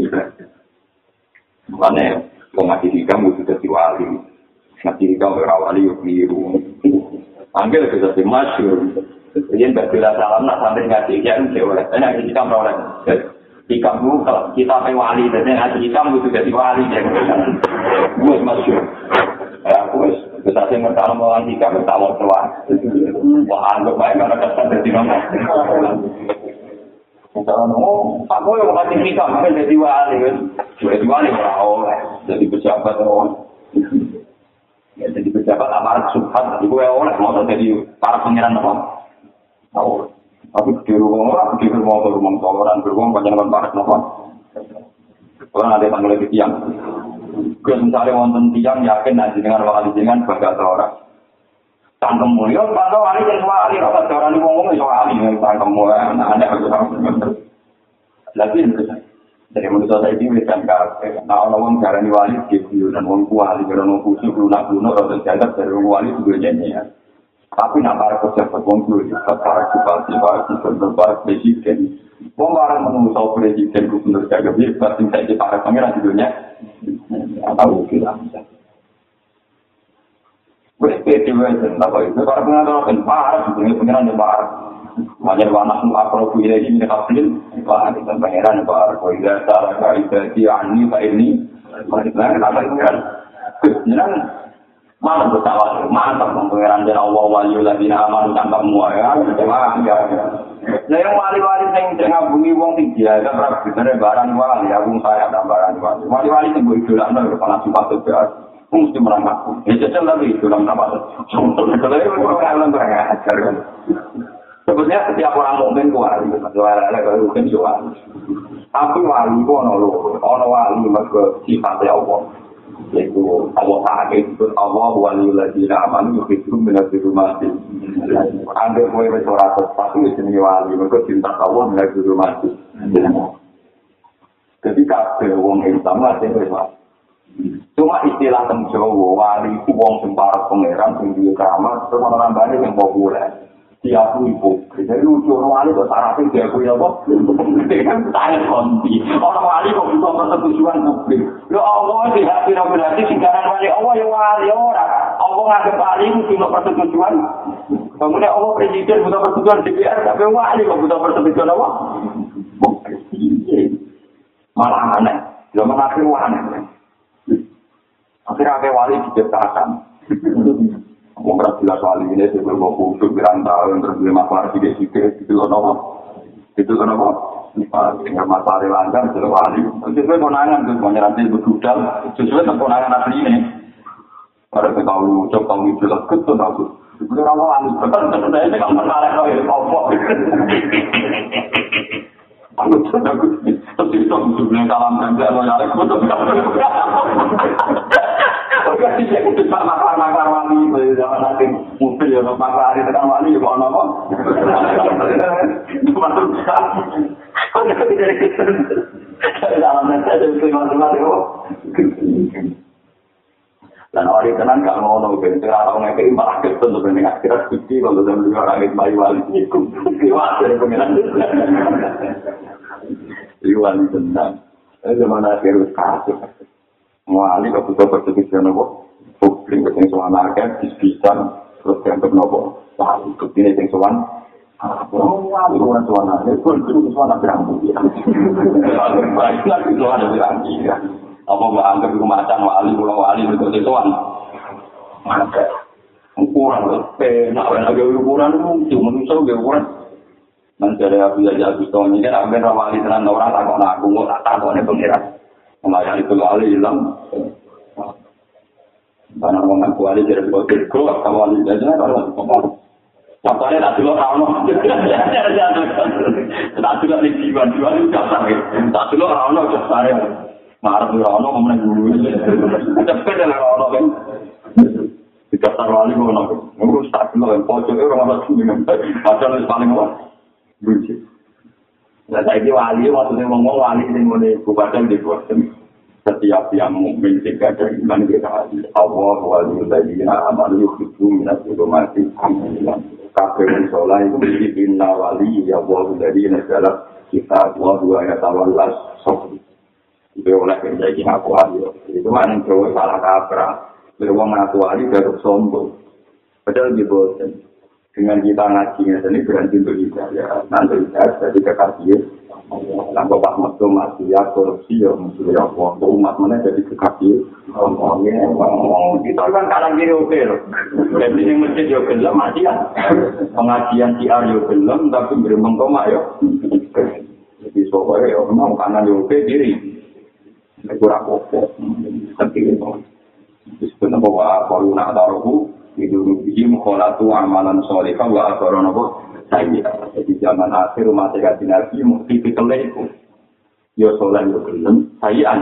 ibadah Makanya, kalau mati hikam itu jadi wali. Mati hikam berawali yuk biru. Ambil ke jadi masyur. Jadi mbak bila salam nak sampai ngaji hikam, ya oleh. Ini ngaji hikam oleh. Hikam itu kalau kita sampai wali, jadi ngaji hikam itu jadi wali. Gue masyur. Aku wis sing mertalo mau anti kan mertalo tua wah anggap baik karena kesan dari nama Kalau aku yang mati kita mungkin jadi wali kan, jadi wali mau jadi pejabat oh. Ya jadi pejabat aparat subhan, jadi gue oleh mau jadi para pangeran apa? Tahu. Tapi di rumah orang, di rumah orang, rumah orang, beruang banyak banget apa? Orang ada tanggal lagi tiang. Gue misalnya wonten tiang yakin nanti dengan wali dengan bangga seorang. Tangkem mulia, bangga wali yang wali, apa cara ini ngomong itu wali, tangkem mulia, nah ada Lagi dari menurut saya ini bukan kafe. Nah orang cara ini wali gitu, dan orang wali karena orang lunak lunak atau jagat dari orang wali juga ya. Tapi nak para pejabat wong dulu juga para bupati, para gubernur, para presiden. Wong para menunggu presiden gubernur jaga bir, pasti saya para pangeran di dunia. Atau bilang. Wes pede wes apa itu para pengacara kan para sebenarnya pangeran yang para. Wajar anak nu akrobu ilahi min qablin wa an pangeran para ko ida tara ka ibadi anni fa ini. Mereka kenapa kan? Jangan Mana bertawar, mantap pengeran dan Allah wali lagi aman tanpa semua ya. Nah yang wali-wali yang tengah bumi wong tinggi ya, kan bener barang wali, aku saya ada barang wali. Wali-wali yang gue idola, nah kepala sifat itu ya. Mesti merangkak. Ya jajal lagi idola nama. Kalau itu orang yang ajar kan. Sebetulnya setiap orang mukmin ku wali, wali kalau mungkin wali. Tapi wali ku ono lho, ono wali mergo sifatnya Allah. Yaitu Allah Ta'ala itu Allah wali lagi aman itu minat di rumah sih anda kue bersorak tapi itu jenis wali mereka cinta Allah minat di rumah sih jadi kabel wong Islam lah sih wes Cuma istilah teng Jawa wali ku wong parek pangeran duwe keramat terus ana nambane sing populer. Diakui hipokrit. Jadi lucu orang wali kok syaratnya diakui apa? Dengan saya konti. Orang wali kok bisa persetujuan publik. Ya Allah di hati berarti singkaran wali Allah ya wali orang. Allah nganggep wali itu cuma persetujuan. Kemudian Allah presiden butuh persetujuan DPR tapi wali kok butuh persetujuan apa? Malah aneh. Zaman akhir aneh. Akhirnya wali diciptakan. Ora jelas wali ini sing mau kusuk pirang tahun terus lima masalah di sike itu ono apa? Itu ono apa? Dengan masalah lancar jelas wali. Sesuai konangan tuh mau nyerati budal sesuai konangan asli ini. Pada tahu ucap tahu itu lah ketemu tahu. Itu wali. Betul betul saya kan masalah loh ya apa? Aku tuh aku terus itu sebenarnya salam dan lo ya aku tuh Sih aku tuh sama makar wali zaman nanti mobil ya makar hari tekan wali kok nopo. Masuk Kok nggak bisa gitu. Dalam nanti ada itu Dan orang itu kan gak mau nunggu, itu orang yang kayak malah kesel tuh dengan akhirat suci, kalau udah beli orang itu bayi wali itu, kiwat dari pengiran. Iwan tenang. Itu zaman akhir kasus. Wali kok butuh persetujuan nopo, publik yang soal akhir, disbisan, terus yang nopo, wali itu ini yang soal Oh, wali orang soal akhir, itu itu soal berambut ya. Baik lagi soal berambut apa mbak anggap itu macan wali pulau wali itu sesuatu ada ukuran itu penak penak gaya ukuran itu manusia gaya ukuran nanti ada aku aja aku tahu ini kan aku wali tenan orang takut aku nggak tak takut nih pengiran itu wali hilang. Karena orang ngaku wali jadi keluar kalau wali jadi kalau Contohnya tak dulu rano, *laughs* tak dulu nih jiwa jiwa itu dasar, tak dulu rano dasar ya. marah di rono kemudian dulu cepet ya rono kan? Di daftar wali gue nopo ngurus tak dulu kan? Pojok itu dengan padahal itu paling apa? Lucu nah saya wali maksudnya ngomong wali ini mau dikubatin di kuatin setiap yang mungkin tiga dari iman kita Allah wali tadi amal yuk itu minat itu mati kafir sholat itu menjadi inna wali ya Allah dari negara kita Allah dua ayat awal las itu oleh menjadi ngaku ahli itu mana yang salah kaprah. Beruang ngaku ahli baru sombong. Padahal di bosen dengan kita ngajinya ini berhenti untuk kita ya nanti kita jadi kekasih. Tanpa Pak Metu mati ya korupsi ya musuh ya Allah umat. Mana jadi kekasih? Ngomongnya kita kan kadang gini oke loh. Jadi yang masjid ya gelem mati ya. Pengajian si Aryo gelem tapi beri mengkoma ya. Jadi soalnya ya memang kanan ya oke diri ora apa Tapi itu. Disebut nama wa akharu na'daruhu Idu rubihi mukholatu amalan sholika wa akharu nama saya. Jadi zaman akhir umat sekati nabi mesti dikelih itu. Yo sholat yo sayan.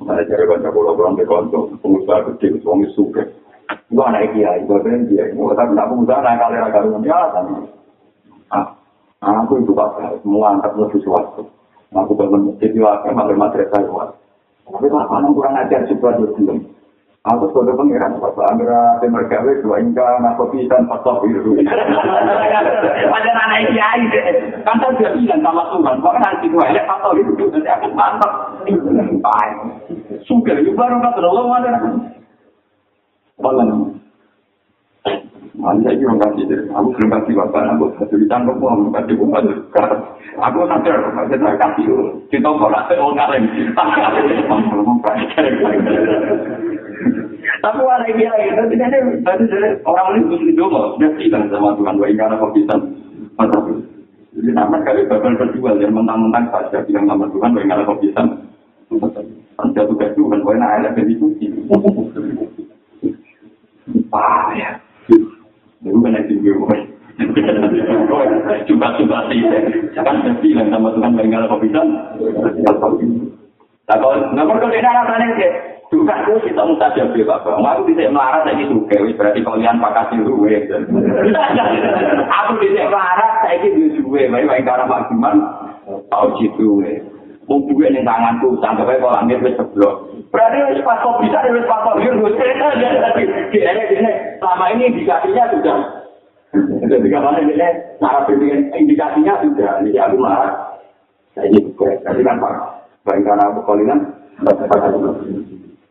Saya cari banyak pulau-pulau di konco, pengusaha kecil, suami suke. Itu anak kiai, itu kan dia. Mau tapi tak pengusaha naik kali raga dengan dia, Ah, aku itu pak, mau angkat sesuatu. Aku bangun masjid di wakil, malah madrasah luar. Tapi lapangan kurang ajar juga di. Aku sebagai pengiran, Bapak Amira Temergawe, dua ingka, nakopi, dan pasok biru. Ada anak kiai deh. Kan saya sudah bilang sama Tuhan, bahkan nanti gue lihat pasok biru, nanti akan mantap. Baik. Suka, itu baru kata Allah, mana? Balang. Mari saya kira kasih deh. Aku belum kasih bapak, aku kasih ditangkap uang, kasih bapak Aku sadar, kasih saya kasih. Kita mau nasi orang kaleng. Tapi warna dia itu tidak ada. Tadi orang ini mesti dulu, dia bilang sama Tuhan, wah ini anak bisa. Jadi nama kali bapak berdua, yang mentang-mentang saja bilang sama Tuhan, wah ini anak bisa. Jatuh ke Tuhan, wah ini anak bisa. Wah ya. Itu kan yang tinggi gue. Coba-coba sih. Kan bilang sama Tuhan, gak nggak bisa. Nah, kalau nggak perlu rasanya sih. Juga aku sih tak mudah jadi bapak. Aku bisa melarat saya itu kewi berarti kalian pakai gue. Aku bisa melarat saya itu gue. Baik baik karena maksimal tahu situ. Wong duwe ning tanganku, kaya kok amir wis seblok. Berarti pas kok bisa wis pas kok yo wis selama ini indikasinya sudah jadi kapan ini cara bikin indikasinya sudah ini aku marah. Saya ini bukan, tapi kan pak, baik karena aku kalian,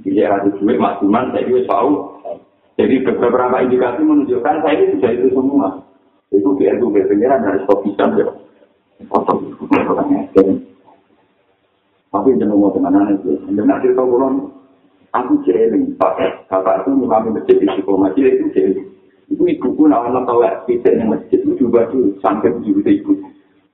di era duit maksimal, saya juga tahu. Jadi beberapa indikasi menunjukkan saya ini sudah itu semua. Itu biar itu dari stop bisa ya. Foto, tapi jangan mau kemana itu. Jangan cerita pulang. Aku jeling, pak. Kakak itu kami masjid di diplomasi itu jeling. Itu ibu pun awalnya tahu ya, kita yang masjid itu juga tuh sampai ibu.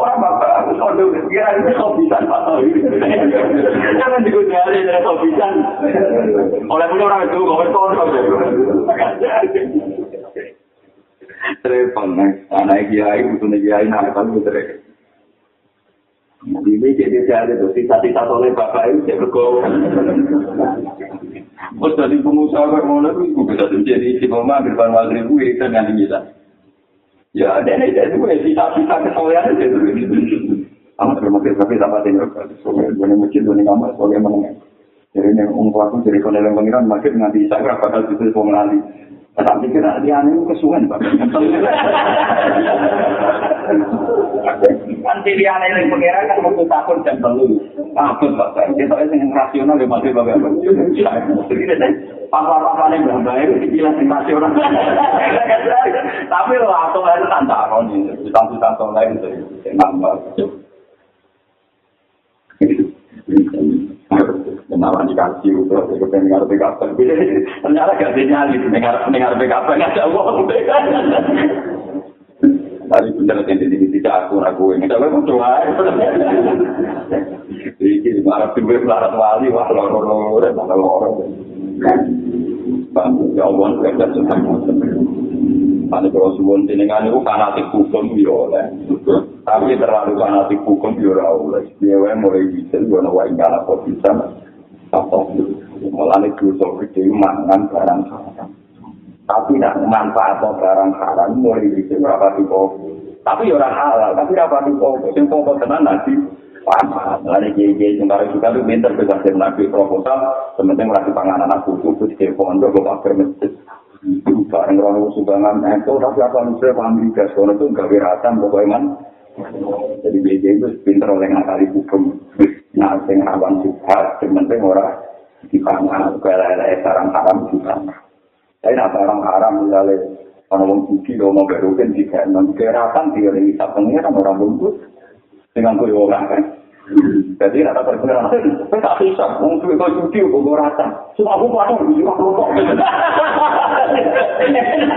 orang bapak aku sodo kira itu kopisan batal jangan digunakan dari kopisan oleh punya orang itu kau sodo Repot nih, anak kiai butuh kiai nah kalau gitu Ini jadi saya itu sisa-sisa oleh bapak itu saya bergaul. Terus dari pengusaha bermula itu bisa jadi si mama ambil ban maghrib gue kan yang kita. Ya, ada nih itu ya sisa-sisa kesolehan itu. Amat bermaksud tapi sama tinggal sebagai dua masjid dua kamar sebagai menengah. Jadi yang ungkap aku jadi kalau yang pengiran masjid nanti saya bakal itu pengalih. Tapi kira dia ini kesuwen, Pak. Kan pilihan yang pengira kan waktu takut dan perlu. Takut, Pak. Kita yang rasional ya masih bapak. Papa-papa yang berbahaya itu jelas yang rasional. Tapi lo atau lain kan takut nih. Kita-kita lain itu. Nambah. kenalan dikasih itu aku pengen ngarep kapan ternyata gak ada nyali dengar dengar kapan ada uang tadi bener yang di tidak aku aku ini tapi aku coba ini marah tuh marah wali wah loro loro dan malah loro bang ya Allah kerja semua Ane kalau suwon jenengan itu fanatik hukum ya oleh. Tapi terlalu fanatik hukum ya oleh. Dia mulai bisa ana wae ngala kok bisa. Apa mulane dosa gede mangan barang. Tapi nak manfaat barang haram mulai bisa berapa tipe. Tapi ya ora halal, tapi apa tipe. Sing pokok tenan nanti Paham, lalu kiai-kiai sembari juga tuh pinter bisa nabi proposal, sementing merasa panganan aku, itu di pondok, gue pakai masjid. bareng orang sumbangan itu tapi apa misalnya paham gas? Kalau itu nggak wiratan pokoknya man. Jadi BJ itu pinter oleh ngakali hukum. Nah sing rawan juga yang penting orang di pangan kayak sarang haram juga tapi nah sarang haram misalnya kalau mau cuci kalau mau berukin jika non. Wiratan dia lagi sapengnya kan orang bungkus dengan kue orang kan Jadi rata berkira, saya tak bisa, mungkin kau cuci, kau rasa. Semua aku patah, cuma aku kok.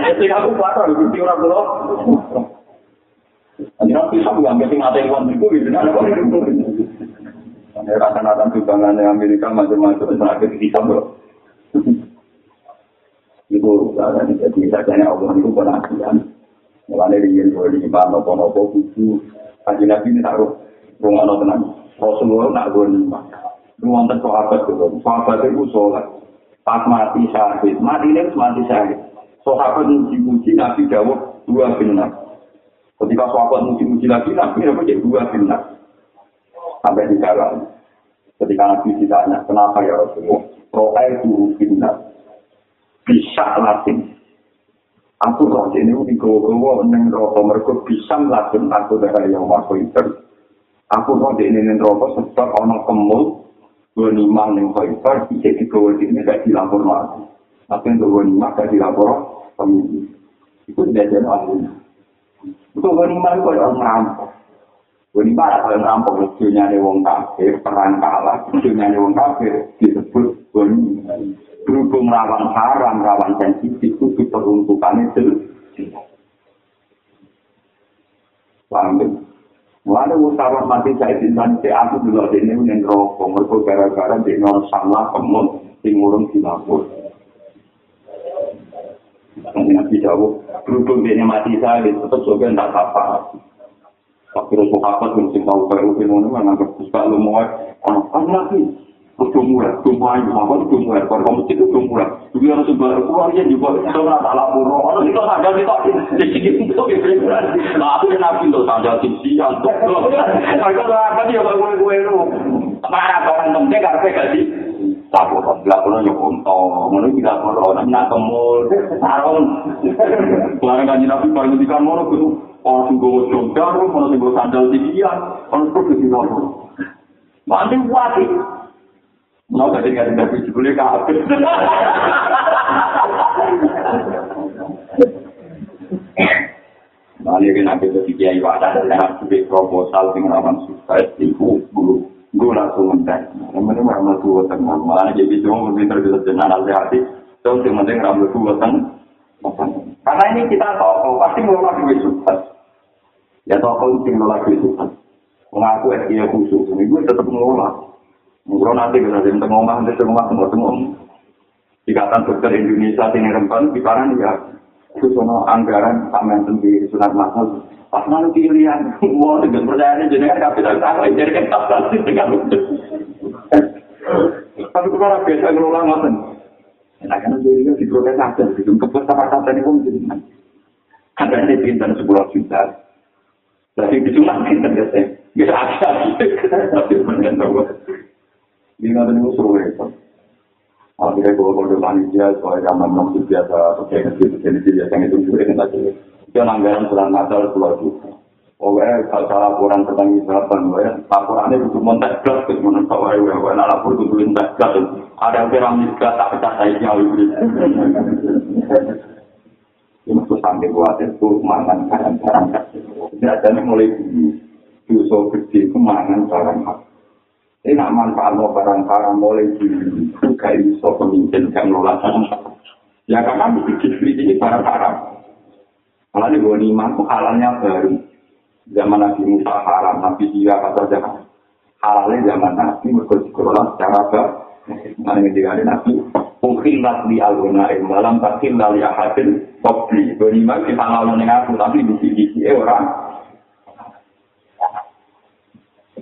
Jadi aku patah, cuci orang dulu. Nanti nanti bisa bukan keting ada yang uang itu, gitu. Ada rata-rata sumbangan Amerika macam-macam, sangat bisa bro. Itu jadi saja Allah itu penasihan. Mulanya ingin boleh di mana, nopo-nopo, kudu. Kaji Nabi ini taruh rumah tenang. Rasulullah nak gue lima. Nuwonten sahabat itu, sahabat itu sholat. Pas mati syahid, mati ini mati syahid. Sahabat muji-muji Nabi Dawud dua benar. Ketika sahabat muji-muji Nabi, Nabi apa jadi dua benar. Sampai di dalam. Ketika Nabi ditanya, kenapa ya Rasulullah? Roa itu benar. Bisa latin. Aku roh ini di gowo-gowo neng roh mereka bisa latin aku dari yang masuk itu. aku kok di ini rokok sebab orang kemul dua lima yang kaitar bisa digawa di ini gak dilapor lagi. Tapi untuk dua lima gak dilapor pemimpin. Tidak jadi ahli itu itu ada orang ngerampok. Dua lima ada orang ngerampok lucunya ada wong kafir perang kalah lucunya ada wong kafir disebut lima berhubung rawan haram rawan sensitif itu peruntukannya itu paham Mulane usaha mati saya dinten se aku dulu dene ning rokok mergo gara-gara dene salah kemon sing urung dilapor. Nanti Nabi jauh, berhubung dia mati saya, tetap juga tidak apa-apa. Tapi Habat yang sing tahu kayak mungkin mana bisa lu mau apa lagi? Kudu murah, kudu ayu, apa kudu murah? Kalau kamu itu kudu murah. Juga harus sebar keluarnya juga. Itu nggak salah pura. Kalau itu ada di tak di sini itu ya Nah aku yang nabi tuh tanda sisi antuk. Kalau apa dia gue gue lu? Marah orang temen gak ada sih. Tapi kalau tidak perlu nyokonto, mana tidak perlu nak kemul, sarung. Barang kaji nabi barang ketika mana gitu. Orang sing gowo jongkar, orang sing gowo sandal tinggian, orang terus di nopo. Mandi wati. Mau gak dengar dengar biji boleh kabel. Mali kan ada di kiai wadah dan harus di proposal dengan orang sukses di guru guru langsung mentek. Yang penting ramal tua tengah. Malah jadi cuma pintar bisa jenah hati. Terus yang penting ramal tua tengah. Karena ini kita tahu pasti mau duit sukses. Ya toko itu nolak itu kan. Mengaku SDA khusus, ini gue tetap ngelola. Mungkin nanti kita jadi tengok omah, nanti tengok omah, tengok tengok. Ikatan dokter Indonesia sini rempan, di kanan ya. Itu sono anggaran sampean sendiri sunat masal. Pas nanti pilihan, *laughs* wah dengan percayaan jenengan kapital tak jadi kan pasti dengan Tapi kemarin biasa ngelola ngoten. Nah, karena jadi di protes aja, gitu. Kepus apa-apa ini pun jadi. Ada ini pintar sebuah juta. Jadi disunat kita biasa. Bisa aja. *laughs* Tapi tahu. Ini ada musuh itu. Akhirnya gue kode panitia soalnya zaman masih biasa pakai nasi pakai nasi biasa itu juga ini tadi. Itu anggaran bulan Natal pulau juta. Eh, kalau salah laporan tentang Israel, gue laporannya butuh montek gas, ke mana tahu ya, gue nak lapor butuh montek gas. Ada yang piramid gas, tak pecah saya ini. Ini tuh sampai buat itu mangan barang-barang Biasanya mulai di dosa gede itu mangan barang hak. Ini nak manfaat mau barang-barang mulai di juga iso pemimpin yang lola Ya karena dibeli ini barang haram. Kalau di bawah lima itu halalnya baru. Zaman Nabi Musa haram, Nabi Jira kata jangan. Halalnya zaman Nabi berkelola secara baik. Nah ini ada Nabi. Mungkin di al-gunai malam tak hilal ya hasil kopi. Berima kita dengan aku tapi di sini orang.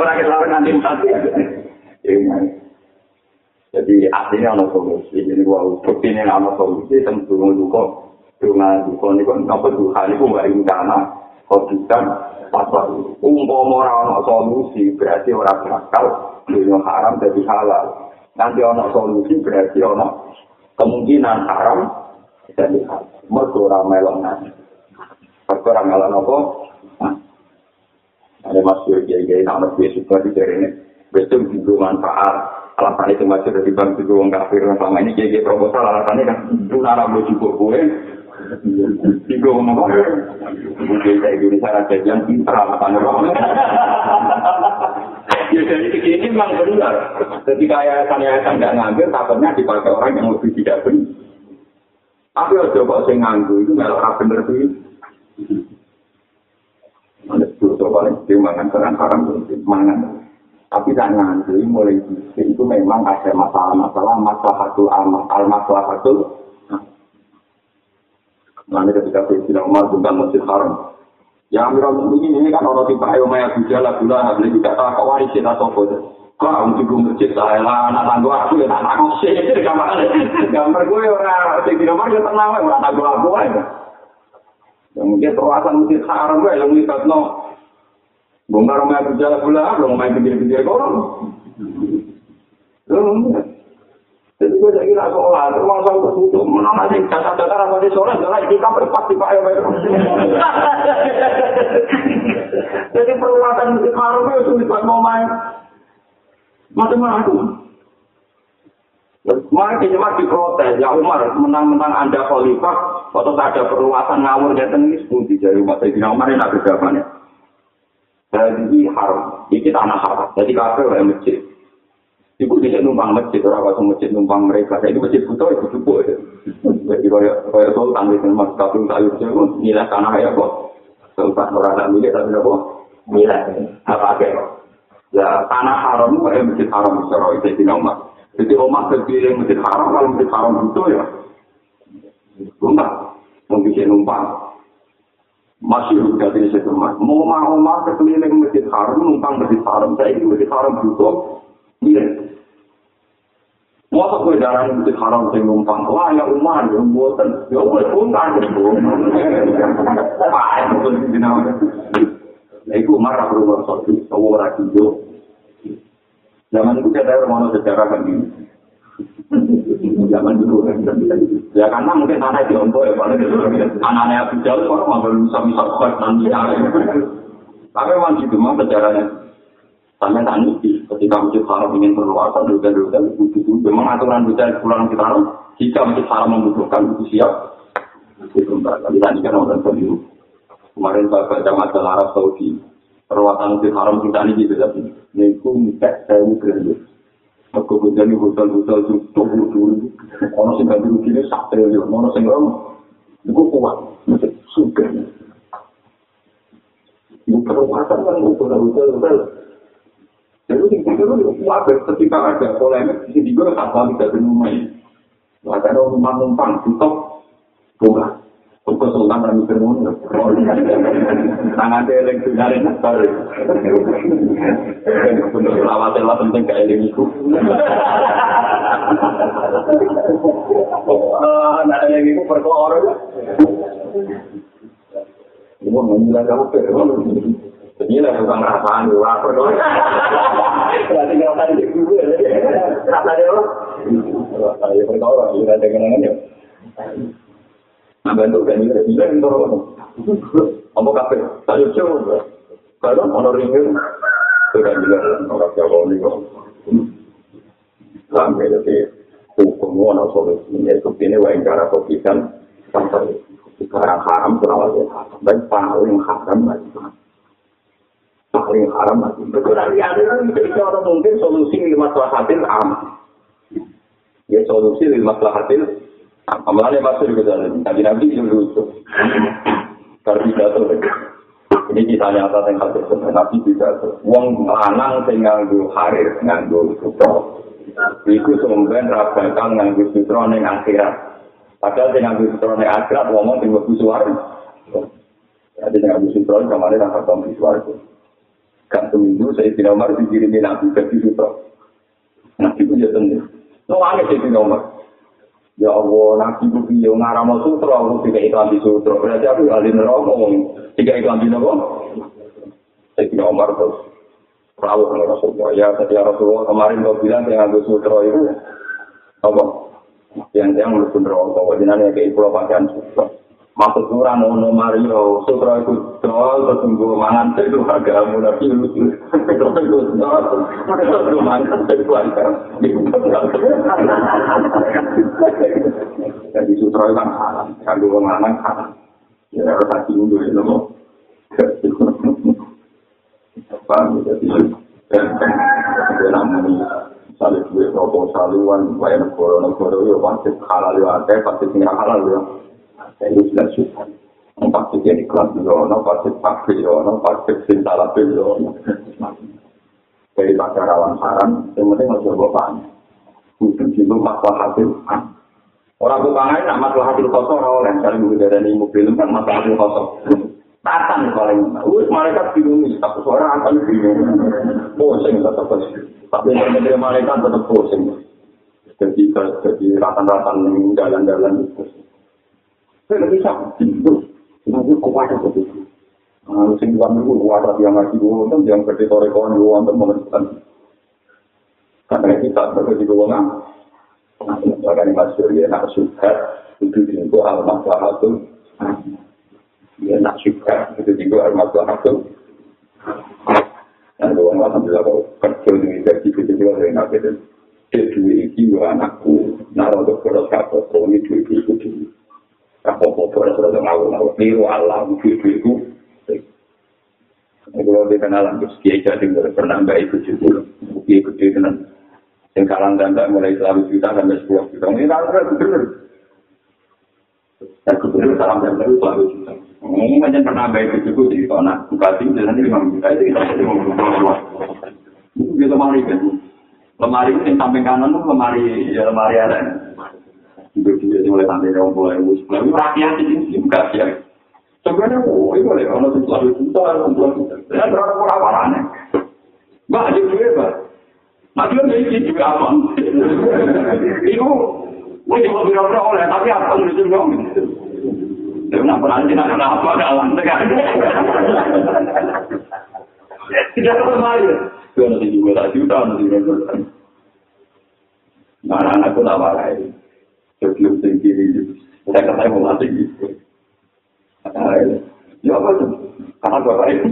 Orang kita nanti mati. Jadi artinya ada solusi. Jadi gua bukti ini ada solusi. Tentu duka. Dunga duka ini kan. Apa duka ini pun gak karena. Kau pasal umpama ora ana solusi berarti ora bakal dunia haram jadi halal nanti ana solusi berarti ana kemungkinan haram jadi halal mergo ora melok nanti mergo ora melok apa ada masuk ya ya nama dia suka di ini betul juga manfaat alasan itu masih dari bang juga orang kafir selama ini kayak proposal alasannya kan lu nara cukup gue Tiga ngomong apa? Mungkin saya Indonesia ada yang pintar alasan *laughs* Ya dari segi ini memang benar. Ketika yayasan-yayasan tidak ngambil, takutnya dipakai orang yang lebih tidak benar. Tapi kalau coba saya nganggu itu nggak orang benar sih. Ada sepuluh paling kecil mangan barang haram mangan. Tapi tak nganggu mulai itu memang ada masalah-masalah masalah amal al masalah satu Nanti ketika Sayyidina Umar tentang Masjid Haram. Ya Amirul Mukminin ini kan orang tipe ayo maya bujala gula habis kita tak kau waris kita sopo Kau untuk gue masjid saya lah, anak tangguh aku ya aku sih, gambar gue orang Sayyidina Umar ya tenang, orang tangguh aku aja. Yang mungkin perwasan Masjid Haram gue yang lihat no. Bongkar maya bujala gula, belum main pinggir-pinggir korong. Jadi gue jadi kira sholat, rumah saya tertutup. Mana nanti dasar-dasar apa di sholat, jalan kita berpasti pak ya *laughs* Jadi perluatan musik haram itu sulit buat mau main. Macam-macam. Mari cuma diprotes, ya Umar, menang-menang Anda khalifah, atau ada perluasan ngawur datang ini sepundi dari umat Sayyidina Umar ini ada. Jadi haram, ini tanah haram, jadi kafir oleh masjid. Ibu tidak numpang masjid, orang waktu masjid numpang mereka, jadi masjid butuh itu cukup. Jadi kaya kaya sultan di mas kafir sayur itu nilai tanah ya kok. Sultan orang tak milik tapi apa? Nilai apa kok? Ya tanah haram itu kayak masjid haram secara itu Umar. Jadi Umar terpilih masjid haram, kalau masjid haram itu ya. Enggak, mau bisa numpang. Masih udah di situ mas. Mau mau Umar terpilih masjid haram, numpang masjid haram. Saya ini masjid haram butuh. Iya. Masa gue darah masjid haram saya numpang. Wah ya Umar, ya buatan. Ya gue puntan. Wah, itu betul. Nah, itu Umar perlu merosot. Tahu orang hijau. Zaman itu kita mau sejarah kan ini. Zaman dulu kan. Ya karena mungkin tanah di Ompok ya, anaknya Abu Jal, orang mau bisa-bisa kuat nanti. Tapi memang gitu, memang sejarahnya. Sampai tani, ketika masjid haram ingin perluasan, juga-juga begitu. Memang aturan bisa pulang kita haram. Jika masjid haram membutuhkan, itu siap. Itu. Tapi tadi kan orang sendiri. Kemarin saya baca majalah Arab Saudi. perwatan di haram kita ini gitu tapi niku mikir saya mikir aku berjani hotel-hotel itu tunggu dulu orang sing ganti rugi ini sak triliun orang sing rom itu kuat? Suka itu perwatan kan hotel-hotel jadi sing pikir itu kuat ketika ada polemik di sini juga tak tidak berumah ada rumah numpang tutup bukan Kok sultan ra mikir ngono. Tangan eleng sugare nasar. Bener lawat lah penting ka eleng iku. Ah, nah eleng iku perkara. Ibu mengira kamu pe. Jadi lah bukan rasaan dua perkara. Berarti ngerasa di gue. Rasa dia apa? Perkara, ini ada kenangan ya. Nah, bantu kan ini bisa untuk apa? Kafe? Saya coba. Kalau mau ringin, sudah jelas orang Jawa ini. Sampai jadi hukum mana solusi. Ini ini wae cara kopikan sampai sekarang haram terawal ya dan paling haram lagi paling haram lagi ya itu orang mungkin solusi lima hasil am ya solusi lima hasil Amalannya masuk ke dalam. Nabi Nabi itu lucu. Karena jatuh Ini kita nyata yang hadis Nabi pidato. Wong lanang sing nganggo harir, nganggo sutra. Iku sumben ra bakal nganggo sutra ning akhirat. Padahal sing nganggo sutra ning akhirat wong sing mlebu swarga. Jadi sing nganggo sutra kamane ra bakal mlebu swarga. Kan seminggu saya tidak mau dikirimi Nabi ke sutra. Nabi itu ya tentu. Lo aneh sih nomor. Ya Allah, nabi ku piye ngaramo sutra, aku tiga iklan di sutra. Berarti aku ahli neraka ngomong tiga iklan di neraka. Saya Omar terus rawuh dengan Rasulullah. Ya, tadi Rasulullah kemarin kau bilang yang ambil sutra itu apa? Yang yang lu neraka, wajibnya kayak pulau pakaian sutra. Maksud kurang ono Mario, sutra itu dol, terus tunggu mangan itu agak nabi lucu. Terus itu dol, terus mangan itu keluarga. Jadi sutra itu kan salah, kalau mangan salah. Ya harus hati dulu ya, nopo. Paham ya, jadi dan namanya misalnya gue proposal luan, bayar negara-negara ya pasti halal ya, pasti tinggal halal ya. Itu sudah susah. Pasti jadi kelas dono, pasti pakai dono, pasti cinta lapis dono. Jadi pada rawan haram, yang penting harus coba banyak. Itu itu masalah hasil. Orang tukang nak masalah hasil kosong, orang yang cari mobil dari mobil kan masalah hasil kosong. Tatan paling, wih mereka bingung, tapi suara akan bingung. Pusing tetap pusing. Tapi yang mereka tetap pusing. Jadi jadi rata-rata jalan-jalan itu. Itu. Itu itu. Sing kan itu kuat yang ngaji kan yang gede sore kawan dulu untuk menentukan. Karena kita sebagai di bawah Bahkan ini masuk ya, nak suka, itu itu al-masalah itu. Ya, nak suka, itu juga al-masalah itu. Dan kalau alhamdulillah kalau kerja di gaji itu juga dari nak itu. iki yo anakku nang untuk terus kabeh ini duwe iku duwe apa-apa terus ngawur-ngawur niru Allah iku Kalau di kenalan terus kiai jadi pernah baik itu juga, kiai gede tenan. Yang kalang dan mulai selalu juta sampai sepuluh juta. Ini kan benar. Dan gubernur salam dan baru selalu juta. Ini macam pernah baik itu juga di sana. Bupati itu nanti lima juta itu kita jadi mau berbuat. Itu lemari kan. Lemari itu yang samping kanan tuh lemari ya lemari ada. Itu juga mulai sampai orang mulai bus. Lalu rakyat di sini juga sih. Sebenarnya, oh, itu boleh. Kalau juta, selalu juta. Ya, berapa kurang-kurangnya. Mbak, aja juga, Mbak. Mati kan ini juga apa? Itu, gue cuma bilang oleh, tapi apa yang itu dong? Kenapa nanti nak kenapa dalam tekan? Tidak kembali. Gue nanti juga tak juta juga. Mana anakku tak marah ini. Sebelum tinggi saya kata mau mati gitu. Ya apa tuh? Karena bapak itu.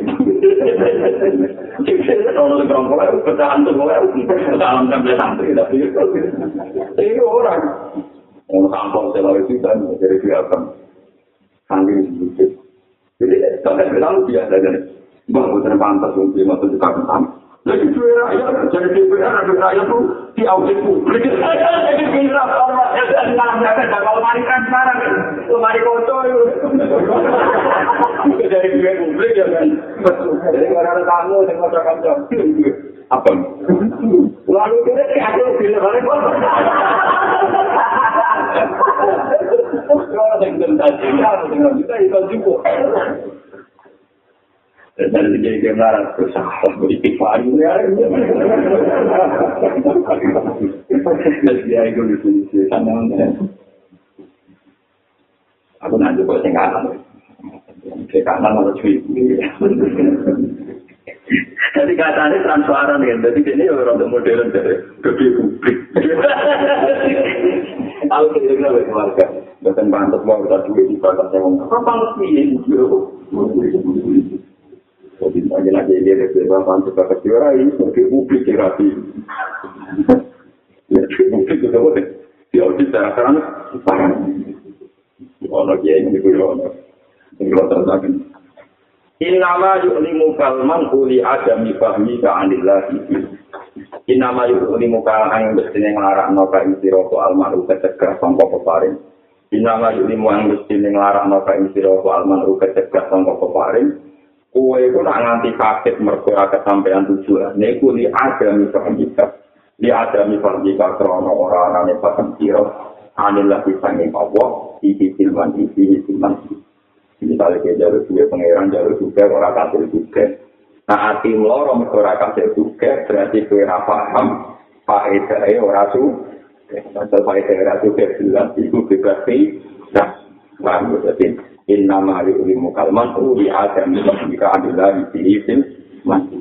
Kerongkol itu pecahan tuh, dalam sampai santri tapi itu orang. Yang kampung selalu itu dan dari biasa. Sambil sedikit. Jadi kalau kita lu biasa nih. Bang, gue pantas untuk lima tujuh tahun sama. Jadi duit rakyat, jadi DPR, ada rakyat tuh di audit publik. Jadi kira orang dan nggak ada kalau mari transparan, mari foto itu. Dari duit publik ya kan. Jadi kalau ada tamu, dengan macam-macam. Apa? Lalu kira aku bilang balik Kalau ada yang tentang dengan kita itu juga. Dan jadi kebenaran bersahabat beristighfar ya. Ya itu di sini sana. Aku nanti sing kanan. Sing kanan malah cuy. Jadi katanya transparan kan, jadi ini orang modern dari gede publik. Aku kira-kira bagi keluarga, bahkan pantas mau kita duit di ngomong, apa pantas ini? Jadi lagi-lagi ini ada beberapa pantas batas diorang sebagai publik terapi. Ya, publik itu boleh. Di audit secara terang, sekarang. Ono kiai ini gue ono. Ini kalau terangkan. Innama yu'limu kalman uli adami fahmi ka'anillahi. Innama yu'limu kalman yang mesti ngelarak noka istiroko almaru kecegah sangka peparing. Innama yu'limu yang mesti ngelarak noka istiroko almaru kecegah sangka peparing. Kue itu nak nganti kaget mergo kesampaian tujuan. Ini ku li adami fahmi Li adami fahmi krono orang-orang yang paham siro. Anillah bisangin Allah. Isi silman isi silman isi. misalnya kita jalur juga pangeran jalur juga orang kasih juga nah hati meloro mereka orang kasih juga berarti kue paham faedah orang su Pasal faedah orang su jelas itu berarti nah paham berarti in nama ali uli mukalman uli adam jika adalah di sini masih